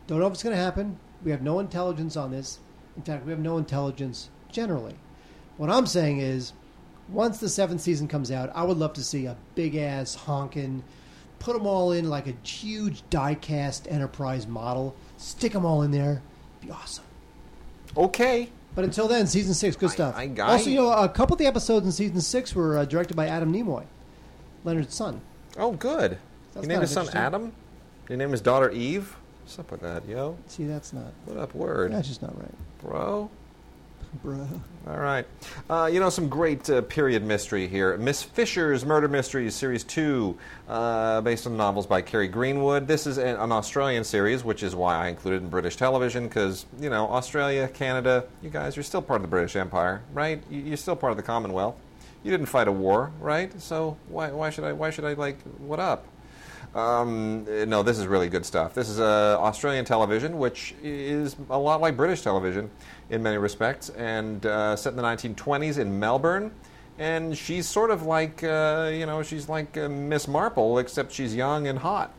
Don't know if it's going to happen. We have no intelligence on this. In fact, we have no intelligence generally. What I'm saying is, once the seventh season comes out, I would love to see a big ass honking, put them all in like a huge die-cast enterprise model, stick them all in there, be awesome. Okay. But until then, season six, good stuff. I- I- also, you know, a couple of the episodes in season six were uh, directed by Adam Nimoy, Leonard's son. Oh, good. That's you named his son. Adam? You named his daughter Eve? What's up with that, yo? See, that's not. What up, word? That's just not right, Bro? bro. All right. Uh, you know, some great uh, period mystery here. Miss Fisher's Murder Mysteries, Series 2, uh, based on novels by Kerry Greenwood. This is an, an Australian series, which is why I included it in British television, because, you know, Australia, Canada, you guys, you're still part of the British Empire, right? You're still part of the Commonwealth. You didn't fight a war, right? So why, why should I, why should I, like, what up? Um, no, this is really good stuff. This is uh, Australian television, which is a lot like British television in many respects, and uh, set in the 1920s in Melbourne. And she's sort of like, uh, you know, she's like uh, Miss Marple, except she's young and hot,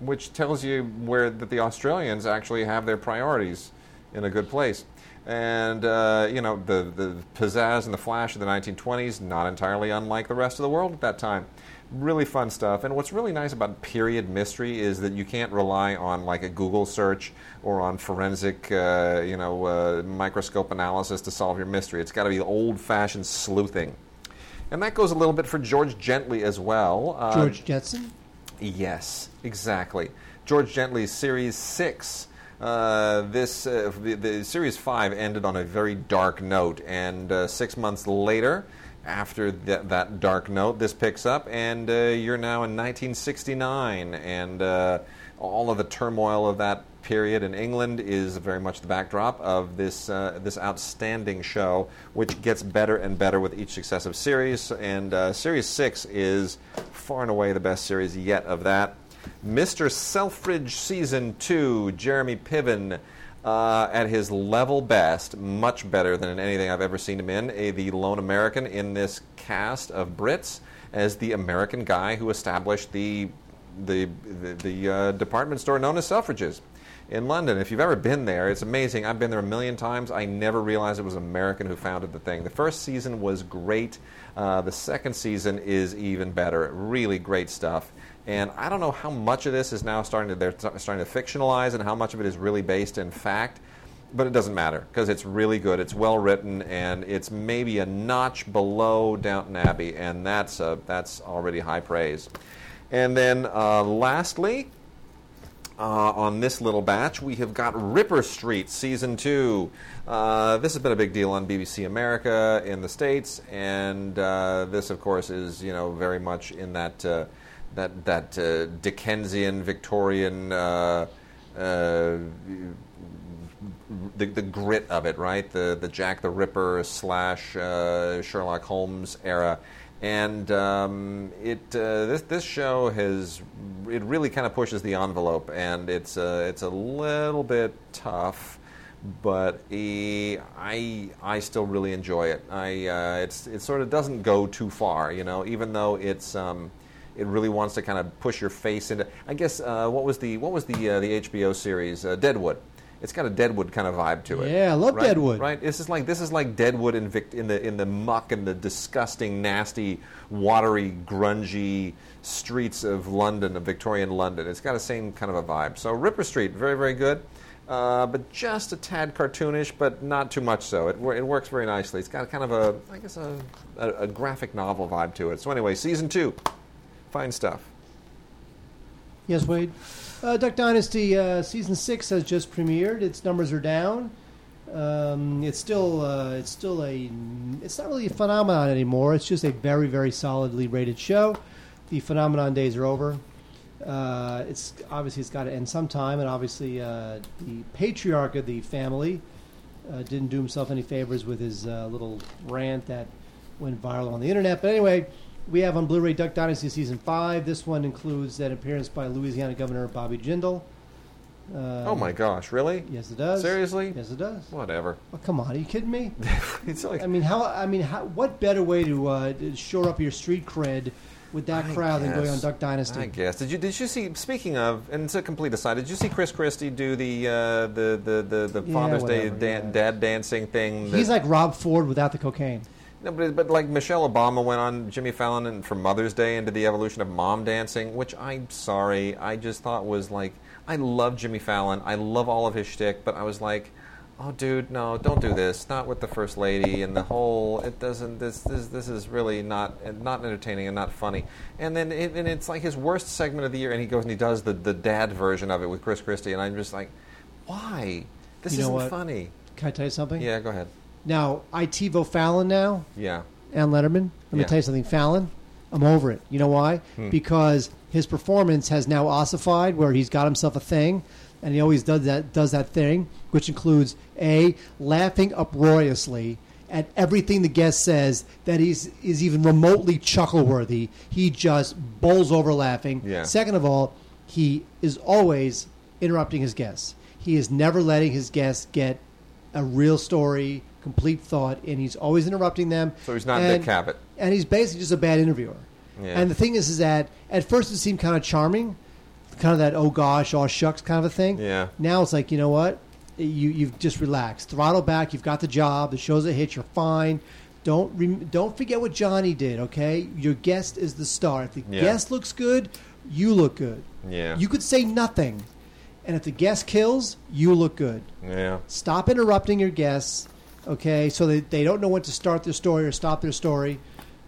which tells you where that the Australians actually have their priorities in a good place. And uh, you know, the the pizzazz and the flash of the 1920s, not entirely unlike the rest of the world at that time really fun stuff. And what's really nice about period mystery is that you can't rely on like a Google search or on forensic, uh, you know, uh, microscope analysis to solve your mystery. It's got to be old-fashioned sleuthing. And that goes a little bit for George Gently as well. Uh, George Jetson. Yes, exactly. George Gently's Series 6. Uh, this uh, the, the Series 5 ended on a very dark note, and uh, six months later, after that, that dark note, this picks up, and uh, you're now in 1969, and uh, all of the turmoil of that period in England is very much the backdrop of this this outstanding show, which gets better and better with each successive series. And Series Six is far and away the best series yet of that. Mr. Selfridge Season Two, Jeremy Piven. Uh, at his level best, much better than in anything I've ever seen him in. A, the lone American in this cast of Brits as the American guy who established the the the, the uh, department store known as Selfridges in London. If you've ever been there, it's amazing. I've been there a million times. I never realized it was an American who founded the thing. The first season was great. Uh, the second season is even better. Really great stuff. And I don't know how much of this is now starting to they're starting to fictionalize, and how much of it is really based in fact. But it doesn't matter because it's really good. It's well written, and it's maybe a notch below Downton Abbey, and that's uh, that's already high praise. And then uh, lastly, uh, on this little batch, we have got Ripper Street Season 2. Uh, this has been a big deal on BBC America in the States, and uh, this, of course, is you know very much in that uh, that that uh, Dickensian Victorian. Uh, uh, the, the grit of it, right? The the Jack the Ripper slash uh, Sherlock Holmes era, and um, it uh, this this show has it really kind of pushes the envelope, and it's uh, it's a little bit tough, but I I still really enjoy it. I it's it sort of doesn't go too far, you know, even though it's. Um, it really wants to kind of push your face into. I guess uh, what was the what was the uh, the HBO series uh, Deadwood? it's got a Deadwood kind of vibe to it. Yeah, I love right? Deadwood. Right? This is like this is like Deadwood in Vic- in the in the muck and the disgusting, nasty, watery, grungy streets of London, of Victorian London. It's got the same kind of a vibe. So Ripper Street, very very good. Uh, but just a tad cartoonish, but not too much so. It, it works very nicely. It's got kind of a, I guess, a, a, a graphic novel vibe to it. So anyway, season two, fine stuff. Yes, Wade. Uh, Duck Dynasty uh, season six has just premiered. Its numbers are down. Um, it's still uh, it's still a it's not really a phenomenon anymore. It's just a very very solidly rated show. The phenomenon days are over. Uh, it's obviously it's got to end sometime, and obviously uh, the patriarch of the family uh, didn't do himself any favors with his uh, little rant that went viral on the internet. But anyway, we have on Blu-ray Duck Dynasty season five. This one includes an appearance by Louisiana Governor Bobby Jindal. Um, oh my gosh, really? Yes, it does. Seriously? Yes, it does. Whatever. Oh, come on, are you kidding me? it's like I mean, how? I mean, how, what better way to uh, to shore up your street cred with that I crowd than going on. Duck Dynasty? I guess. Did you did you see? Speaking of, and it's a complete aside. Did you see Chris Christie do the uh, the the the, the Yeah, Father's Day dan- yeah. dad dancing thing? He's like Rob Ford without the cocaine. No, but, but like Michelle Obama went on Jimmy Fallon and for Mother's Day into the evolution of mom dancing, which I'm sorry, I just thought was like I love Jimmy Fallon, I love all of his shtick, but I was like, oh dude, no, don't do this, not with the first lady and the whole. It doesn't. This this this is really not not entertaining and not funny. And then it, and it's like his worst segment of the year, and he goes and he does the the dad version of it with Chris Christie, and I'm just like, why? This You know isn't what? funny. Can I tell you something? Yeah, go ahead. Now, I TiVo Fallon now, Yeah. and Letterman. Let me Yeah. tell you something. Fallon, I'm over it. You know why? Hmm. Because his performance has now ossified, where he's got himself a thing, and he always does that does that thing, which includes a laughing uproariously at everything the guest says that he's is even remotely chuckle worthy. He just bowls over laughing. Yeah. Second of all, he is always interrupting his guests. He is never letting his guests get a real story, complete thought, and he's always interrupting them. So he's not and, Dick Cavett. and he's basically just a bad interviewer. Yeah. And the thing is, is that at first it seemed kind of charming, kind of that oh gosh, oh shucks kind of a thing. Yeah. Now it's like you know what, you you've just relaxed, throttle back. You've got the job. The show's a hit. You're fine. Don't rem- don't forget what Johnny did. Okay, your guest is the star. If the Yeah. guest looks good, you look good. Yeah. You could say nothing, and if the guest kills, you look good. Yeah. Stop interrupting your guests, okay, so that they don't know when to start their story or stop their story.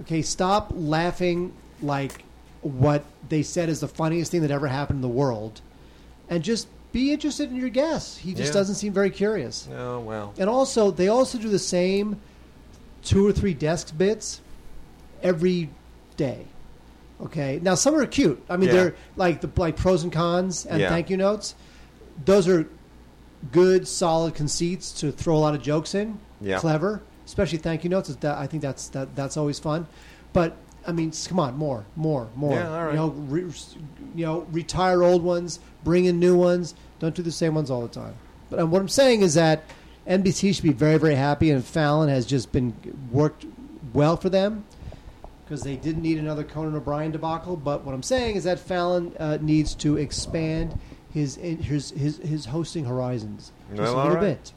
Okay, stop laughing like what they said is the funniest thing that ever happened in the world, and just be interested in your guests. He just Yeah. doesn't seem very curious. Oh well. And also, they also do the same two or three desk bits every day. Okay. Now some are cute. I mean, Yeah. they're like the like pros and cons and Yeah. thank you notes. Those are good, solid conceits to throw a lot of jokes in. Yeah. Clever, especially thank you notes. That I think that's that that's always fun. But I mean, come on, more, more, more. Yeah, all right. You know, re, you know, retire old ones, bring in new ones. Don't do the same ones all the time. But um, what I'm saying is that NBC should be very, very happy, and Fallon has just been worked well for them because they didn't need another Conan O'Brien debacle. But what I'm saying is that Fallon uh, needs to expand his his his, his hosting horizons just Well, a little right. bit.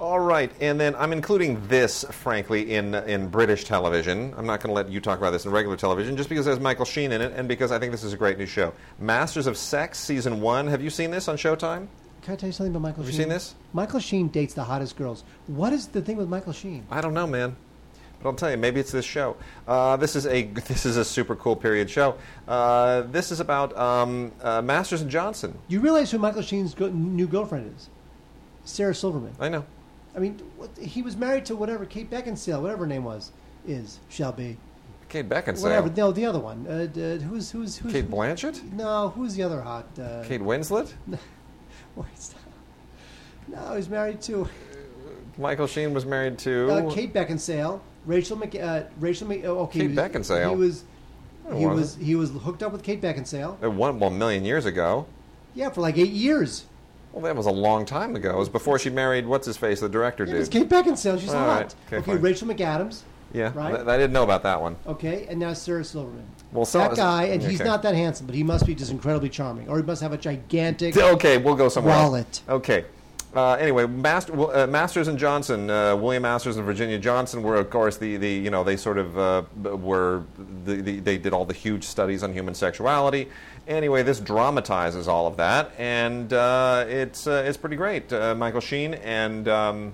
All right, and then I'm including this, frankly, in in British television. I'm not going to let you talk about this in regular television, just because there's Michael Sheen in it, and because I think this is a great new show. Masters of Sex, season one. Have you seen this on Showtime? Can I tell you something about Michael Sheen? You seen this? Michael Sheen dates the hottest girls. What is the thing with Michael Sheen? I don't know, man. But I'll tell you, maybe it's this show. Uh, this is a this is a super cool period show. Uh, this is about um, uh, Masters and Johnson. You realize who Michael Sheen's go- new girlfriend is? Sarah Silverman. I know. I mean, what, he was married to whatever Kate Beckinsale, whatever her name was, is shall be. Kate Beckinsale. Whatever. No, the other one. Uh, d- who's who's who's Kate Blanchett. No, who's the other hot? Uh, Kate Winslet. wait, stop. No, he's married to Michael Sheen was married to. uh, Kate Beckinsale. Rachel Mc, uh, Rachel Mc, oh, okay. Kate he was- Beckinsale? He was. He was he was hooked up with Kate Beckinsale. It one well, a million years ago. Yeah, for like eight years. Well, that was a long time ago. It was before she married what's his face, the director It was dude. Kate Beckinsale. She's All hot. right. Okay, Okay, fine. Rachel McAdams. Yeah, Right? th- I didn't know about that one. Okay, and now Sarah Silverman. Well, so that guy, and he's okay. not that handsome, but he must be just incredibly charming, or he must have a gigantic. Okay, we'll go somewhere. else. Wallet. Okay. Uh, anyway, Master, uh, Masters and Johnson, uh, William Masters and Virginia Johnson were, of course, the, the you know they sort of uh, were the, the, they did all the huge studies on human sexuality. Anyway, this dramatizes all of that, and uh, it's uh, it's pretty great. Michael Sheen and. Um,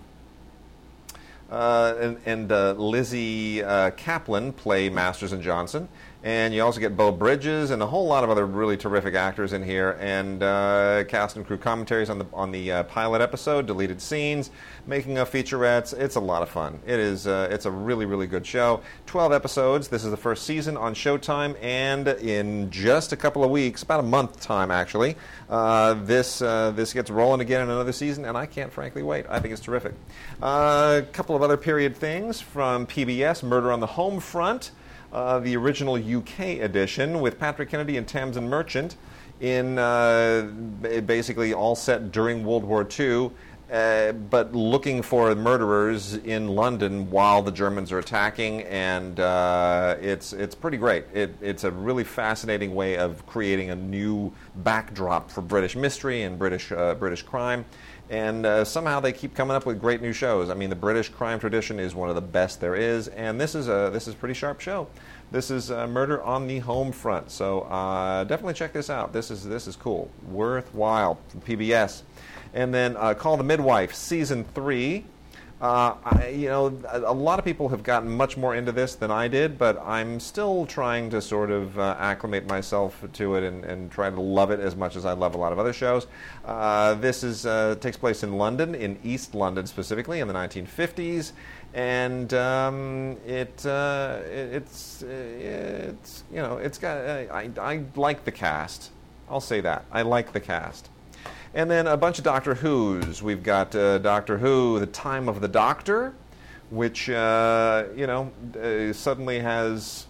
and and Lizzy Caplan play Masters and Johnson. And you also get Beau Bridges and a whole lot of other really terrific actors in here, and uh, cast and crew commentaries on the on the uh, pilot episode, deleted scenes, making of featurettes. It's a lot of fun. It is. Uh, it's a really really good show. Twelve episodes. This is the first season on Showtime, and in just a couple of weeks, about a month time actually, uh, this uh, this gets rolling again in another season, and I can't frankly wait. I think it's terrific. Uh, a couple of other period things from PBS: Murder on the Home Front uh, the original UK edition with Patrick Kennedy and Tamzin Merchant in uh, basically all set during World War II, uh, but looking for murderers in London while the Germans are attacking, and uh, it's it's pretty great. It, it's a really fascinating way of creating a new backdrop for British mystery and British uh, British crime. And uh, somehow they keep coming up with great new shows. I mean, the British crime tradition is one of the best there is, and this is a this is a pretty sharp show. This is uh, Murder on the Home Front, so definitely check this out. This is this is cool, worthwhile from PBS. And then uh, Call the Midwife, season three. Uh, I, you know, a, a lot of people have gotten much more into this than I did, but I'm still trying to sort of uh, acclimate myself to it and, and try to love it as much as I love a lot of other shows. Uh, this is uh, takes place in London, in East London specifically, in the 1950s, and um, it, uh, it it's uh, it's you know it's got I, I like the cast. I'll say that I like the cast. And then a bunch of Doctor Who's. We've got uh, Doctor Who, The Time of the Doctor, which, uh, you know, uh, suddenly has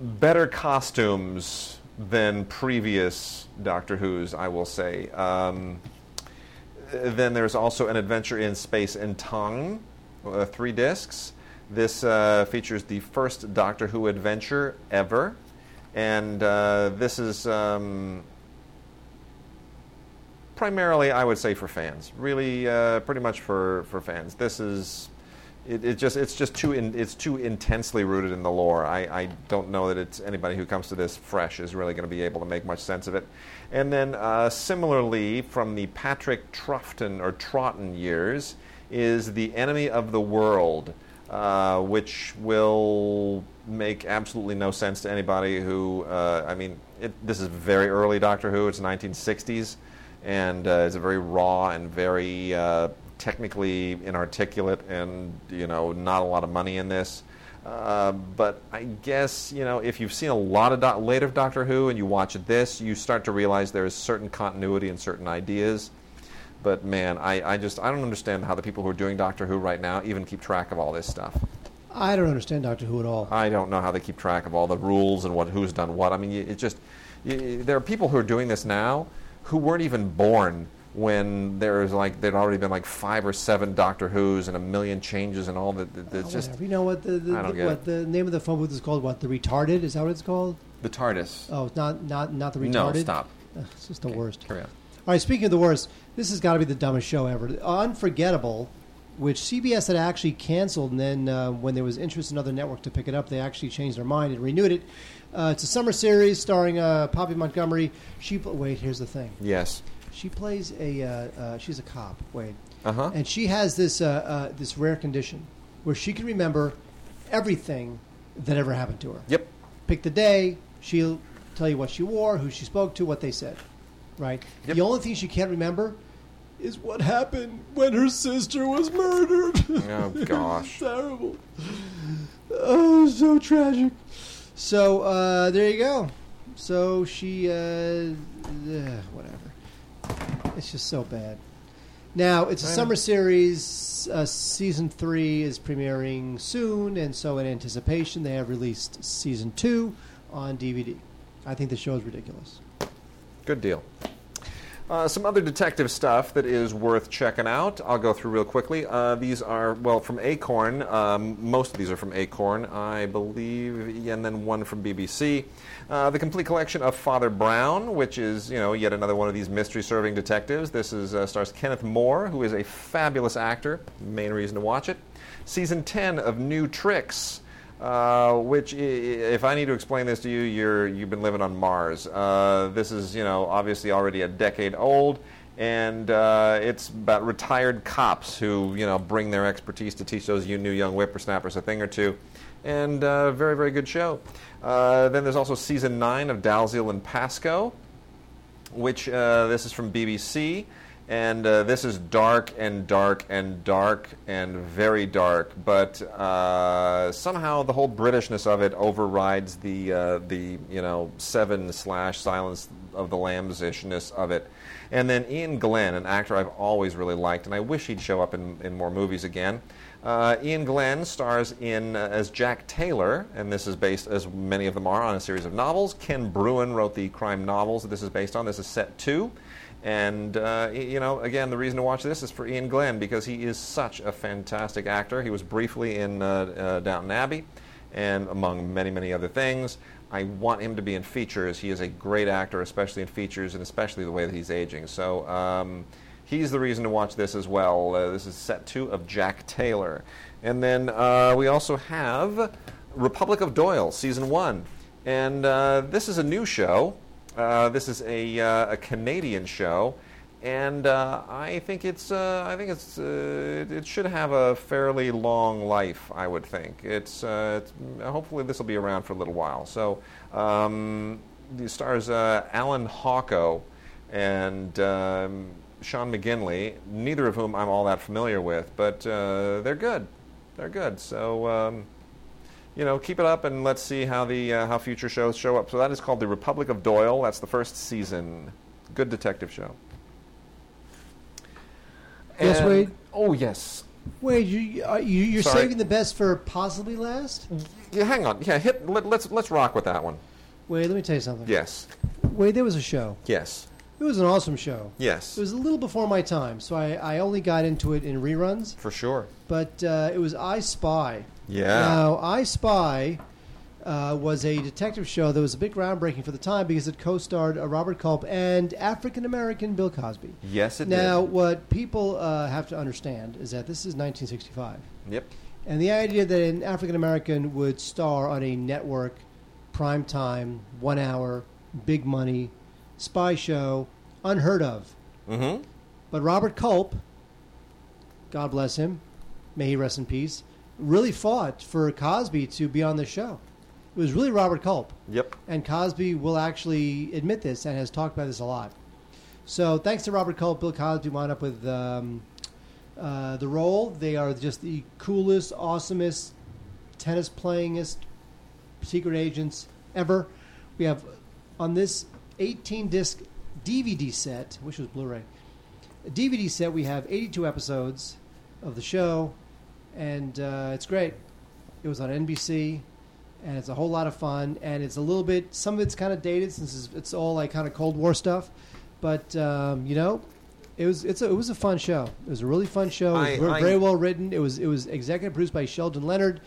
better costumes than previous Doctor Who's, I will say. Um, then there's also An Adventure in Space and Tongue, uh, three discs. This uh, features the first Doctor Who adventure ever. And uh, this is. Um, primarily, I would say for fans. Really, uh, pretty much for, for fans. This is it, it just it's just too in, it's too intensely rooted in the lore. I, I don't know that it's anybody who comes to this fresh is really going to be able to make much sense of it. And then uh, similarly, from the Patrick Troughton or Troughton years, is the Enemy of the World, uh, which will make absolutely no sense to anybody who. Uh, I mean, it, this is very early Doctor Who. It's 1960s and uh, it's a very raw and very uh, technically inarticulate, and you know, not a lot of money in this. Uh, but I guess you know, if you've seen a lot of do- later Doctor Who and you watch this, you start to realize there is certain continuity and certain ideas. But man, I, I just I don't understand how the people who are doing Doctor Who right now even keep track of all this stuff. I don't understand Doctor Who at all. I don't know how they keep track of all the rules and what who's done what. I mean, it just you, there are people who are doing this now who weren't even born when there was like there'd already been like five or seven Doctor Who's and a million changes and all that. Oh, just whatever. You know what the, the, the- what the name of the phone booth is called? What the retarded? Is that what it's called? the TARDIS. Oh, it's not not not the retarded. no, stop. Ugh, it's just the worst. Carry on. All right, speaking of the worst, this has got to be the dumbest show ever. Unforgettable, which CBS had actually canceled, and then uh, when there was interest in other networks to pick it up, they actually changed their mind and renewed it. Uh, it's a summer series starring uh, Poppy Montgomery. She pl- wait, here's the thing. Yes. She plays a uh, uh, she's a cop. Wait, Uh huh. and she has this uh, uh, this rare condition where she can remember everything that ever happened to her. Yep. Pick the day. She'll tell you what she wore, who she spoke to, what they said. Right. Yep. The only thing she can't remember is what happened when her sister was murdered. Oh gosh. Terrible. Oh, so tragic. So uh, there you go. So she, uh, uh, whatever. It's just so bad. Now it's a summer series. Uh, season three is premiering soon, and so in anticipation, they have released season two on DVD. I think the show is ridiculous. Good deal. Uh, some other detective stuff that is worth checking out. I'll go through real quickly. Uh, these are, well, from Acorn. Um, most of these are from Acorn, I believe, and then one from BBC. Uh, the complete collection of Father Brown, which is, you know, yet another one of these mystery-serving detectives. This is uh, stars Kenneth More, who is a fabulous actor. Main reason to watch it. Season 10 of New Tricks. Uh, which, if I need to explain this to you, you're, you've been living on Mars. Uh, this is, you know, obviously already a decade old, and uh, it's about retired cops who, you know, bring their expertise to teach those you new young whippersnappers a thing or two. And uh, very, very good show. Uh, then there's also season nine of Dalziel and Pascoe, which uh, this is from BBC, and uh, this is dark and dark and dark and very dark. But uh, somehow the whole Britishness of it overrides the uh, the you know seven slash Silence of the Lambs ishness of it. And then Iain Glen, an actor I've always really liked, and I wish he'd show up in, in more movies again. Uh, Iain Glen stars in uh, as Jack Taylor, and this is based, as many of them are, on a series of novels. Ken Bruen wrote the crime novels that this is based on. This is set two. And, uh, you know, again, the reason to watch this is for Iain Glen because he is such a fantastic actor. He was briefly in uh, uh, Downton Abbey and among many, many other things. I want him to be in features. He is a great actor, especially in features, and especially the way that he's aging. So um, he's the reason to watch this as well. Uh, this is set two of Jack Taylor. And then uh, we also have Republic of Doyle, season one. And uh, this is a new show. Uh, this is a, uh, a Canadian show, and uh, I think it's uh, I think it's uh, it, it should have a fairly long life. I would think it's, it's hopefully this will be around for a little while. So um, the stars Allan Hawco and um, Sean McGinley, neither of whom I'm all that familiar with, but they're good. They're good. So. Um, you know, keep it up and let's see how the uh, how future shows show up. So that is called the Republic of Doyle. That's the first season. Good detective show. Yes, Wade? Oh yes. Wait, you, are you, you're Sorry. saving the best for possibly last? Yeah, hang on. Yeah, hit. Let, let's let's rock with that one. Wait, let me tell you something. Yes. Wait, there was a show. Yes. It was an awesome show. Yes. It was a little before my time, so I, I only got into it in reruns. For sure. But uh, it was I Spy. Yeah. Now, I Spy uh, was a detective show that was a bit groundbreaking for the time because it co-starred uh, Robert Culp and African American Bill Cosby. Yes, it did. now, did. what people uh, have to understand is that this is 1965, Yep. and the idea that an African American would star on a network, prime time, one hour, big money, spy show, unheard of. Mm-hmm. But Robert Culp, God bless him, may he rest in peace, really fought for Cosby to be on the show. It was really Robert Culp. Yep. And Cosby will actually admit this and has talked about this a lot. So thanks to Robert Culp, Bill Cosby wound up with um, uh, the role. They are just the coolest, awesomest, tennis playingest secret agents ever. We have on this 18 disc DVD set, which was Blu-ray, DVD set. We have 82 episodes of the show, and uh, it's great. It was on NBC, and it's a whole lot of fun. And it's a little bit, some of it's kind of dated since it's, it's all like kind of Cold War stuff, but um, you know, it was it's a, it was a fun show. It was a really fun show. It was I- ver- I- very well written. It was it was executive produced by Sheldon Leonard.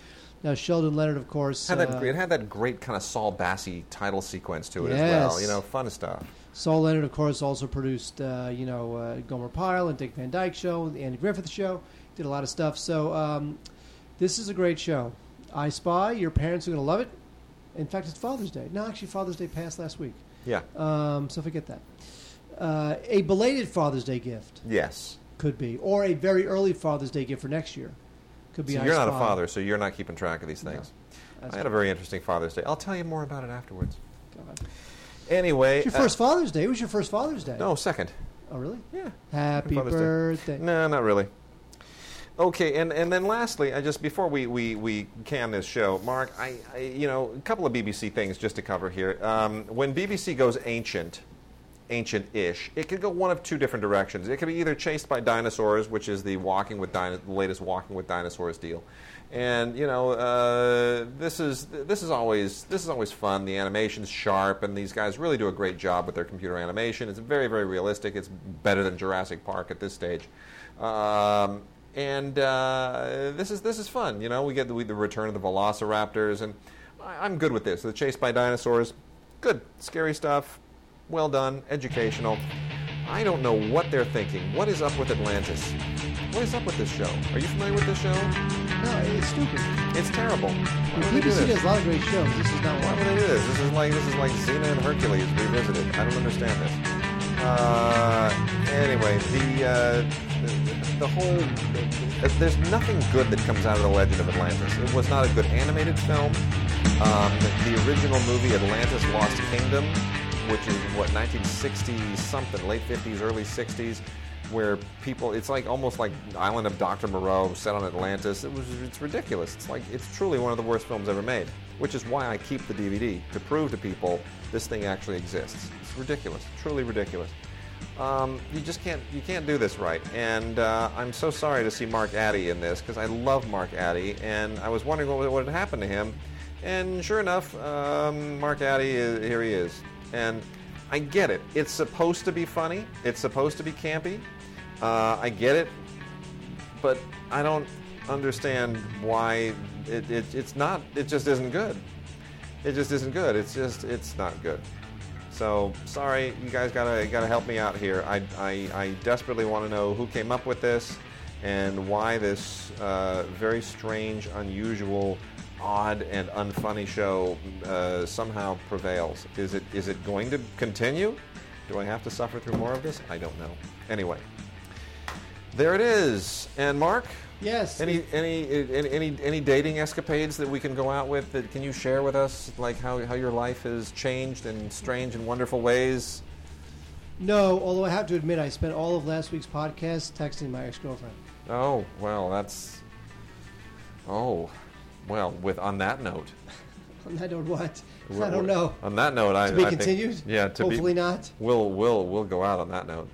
Now Sheldon Leonard, of course, Had that, uh, it had that great kind of Saul Bassey title sequence to it as well. Yes. You know, fun stuff. Saul Leonard, of course, also produced, uh, you know, uh, Gomer Pyle and Dick Van Dyke Show, the Andy Griffith Show. Did a lot of stuff. So um, this is a great show. I Spy. Your parents are going to love it. In fact, it's Father's Day. No, actually, Father's Day passed last week. Yeah. Um, so forget that. Uh, a belated Father's Day gift Yes. could be, or a very early Father's Day gift for next year. Could be. So you're not a father, so you're not keeping track of these things. That's I had a very interesting Father's Day. I'll tell you more about it afterwards. God. Anyway, It's your uh, first Father's Day. It was your first Father's Day. no, second. Oh, really? Yeah. Happy Father's Day. birthday. No, not really. Okay, and, and then lastly, I just before we, we, we can this show, Mark, I, I you know a couple of BBC things just to cover here. Um, when BBC goes ancient, ancient-ish. It could go one of two different directions. It could be either chased by dinosaurs, which is the walking with dino- the latest Walking with Dinosaurs deal, and you know uh, this is this is always this is always fun. The animation's sharp, and these guys really do a great job with their computer animation. It's very very realistic. It's better than Jurassic Park at this stage. Um, and uh, this is this is fun. You know, we get the, the return of the Velociraptors, and I, I'm good with this. The chase by dinosaurs, good, scary stuff, well done, educational. I don't know what they're thinking. What is up with Atlantis? What is up with this show? Are you familiar with this show? No, it's stupid. It's terrible. Why BBC does a lot of great shows. This is not one. Why would they do this? This is like this is like Xena and Hercules revisited. I don't understand this. Uh, anyway, the, uh, the the whole uh, there's nothing good that comes out of the Legend of Atlantis. It was not a good animated film. Um, the original movie Atlantis: Lost Kingdom, which is what 1960 something, late 50s, early 60s, where people it's like almost like Island of Dr. Moreau set on Atlantis. It was it's ridiculous. It's like it's truly one of the worst films ever made, which is why I keep the DVD to prove to people this thing actually exists. It's ridiculous, truly ridiculous. Um, you just can't you can't do this right, and uh, I'm so sorry to see Mark Addy in this because I love Mark Addy, and I was wondering what, what had happened to him, and sure enough, um, Mark Addy is, here he is, and I get it. It's supposed to be funny. It's supposed to be campy. Uh, I get it, but I don't understand why it, it, it's not. It just isn't good. It just isn't good. It's just it's not good. So sorry, you guys gotta gotta help me out here. I, I, I desperately want to know who came up with this and why this uh, very strange, unusual, odd, and unfunny show uh, somehow prevails. Is it is it going to continue? Do I have to suffer through more of this? I don't know. Anyway, there it is. And Mark, Yes. any any any any, any dating escapades that we can go out with? That can you share with us, like how, how your life has changed in strange and wonderful ways? No, although I have to admit, I spent all of last week's podcast texting my ex-girlfriend. Oh well, that's oh well. With on that note, On that note, what? we're- I don't know. On that note, I To be I think- continued? yeah, to Hopefully be, not. We'll we'll we'll go out on that note.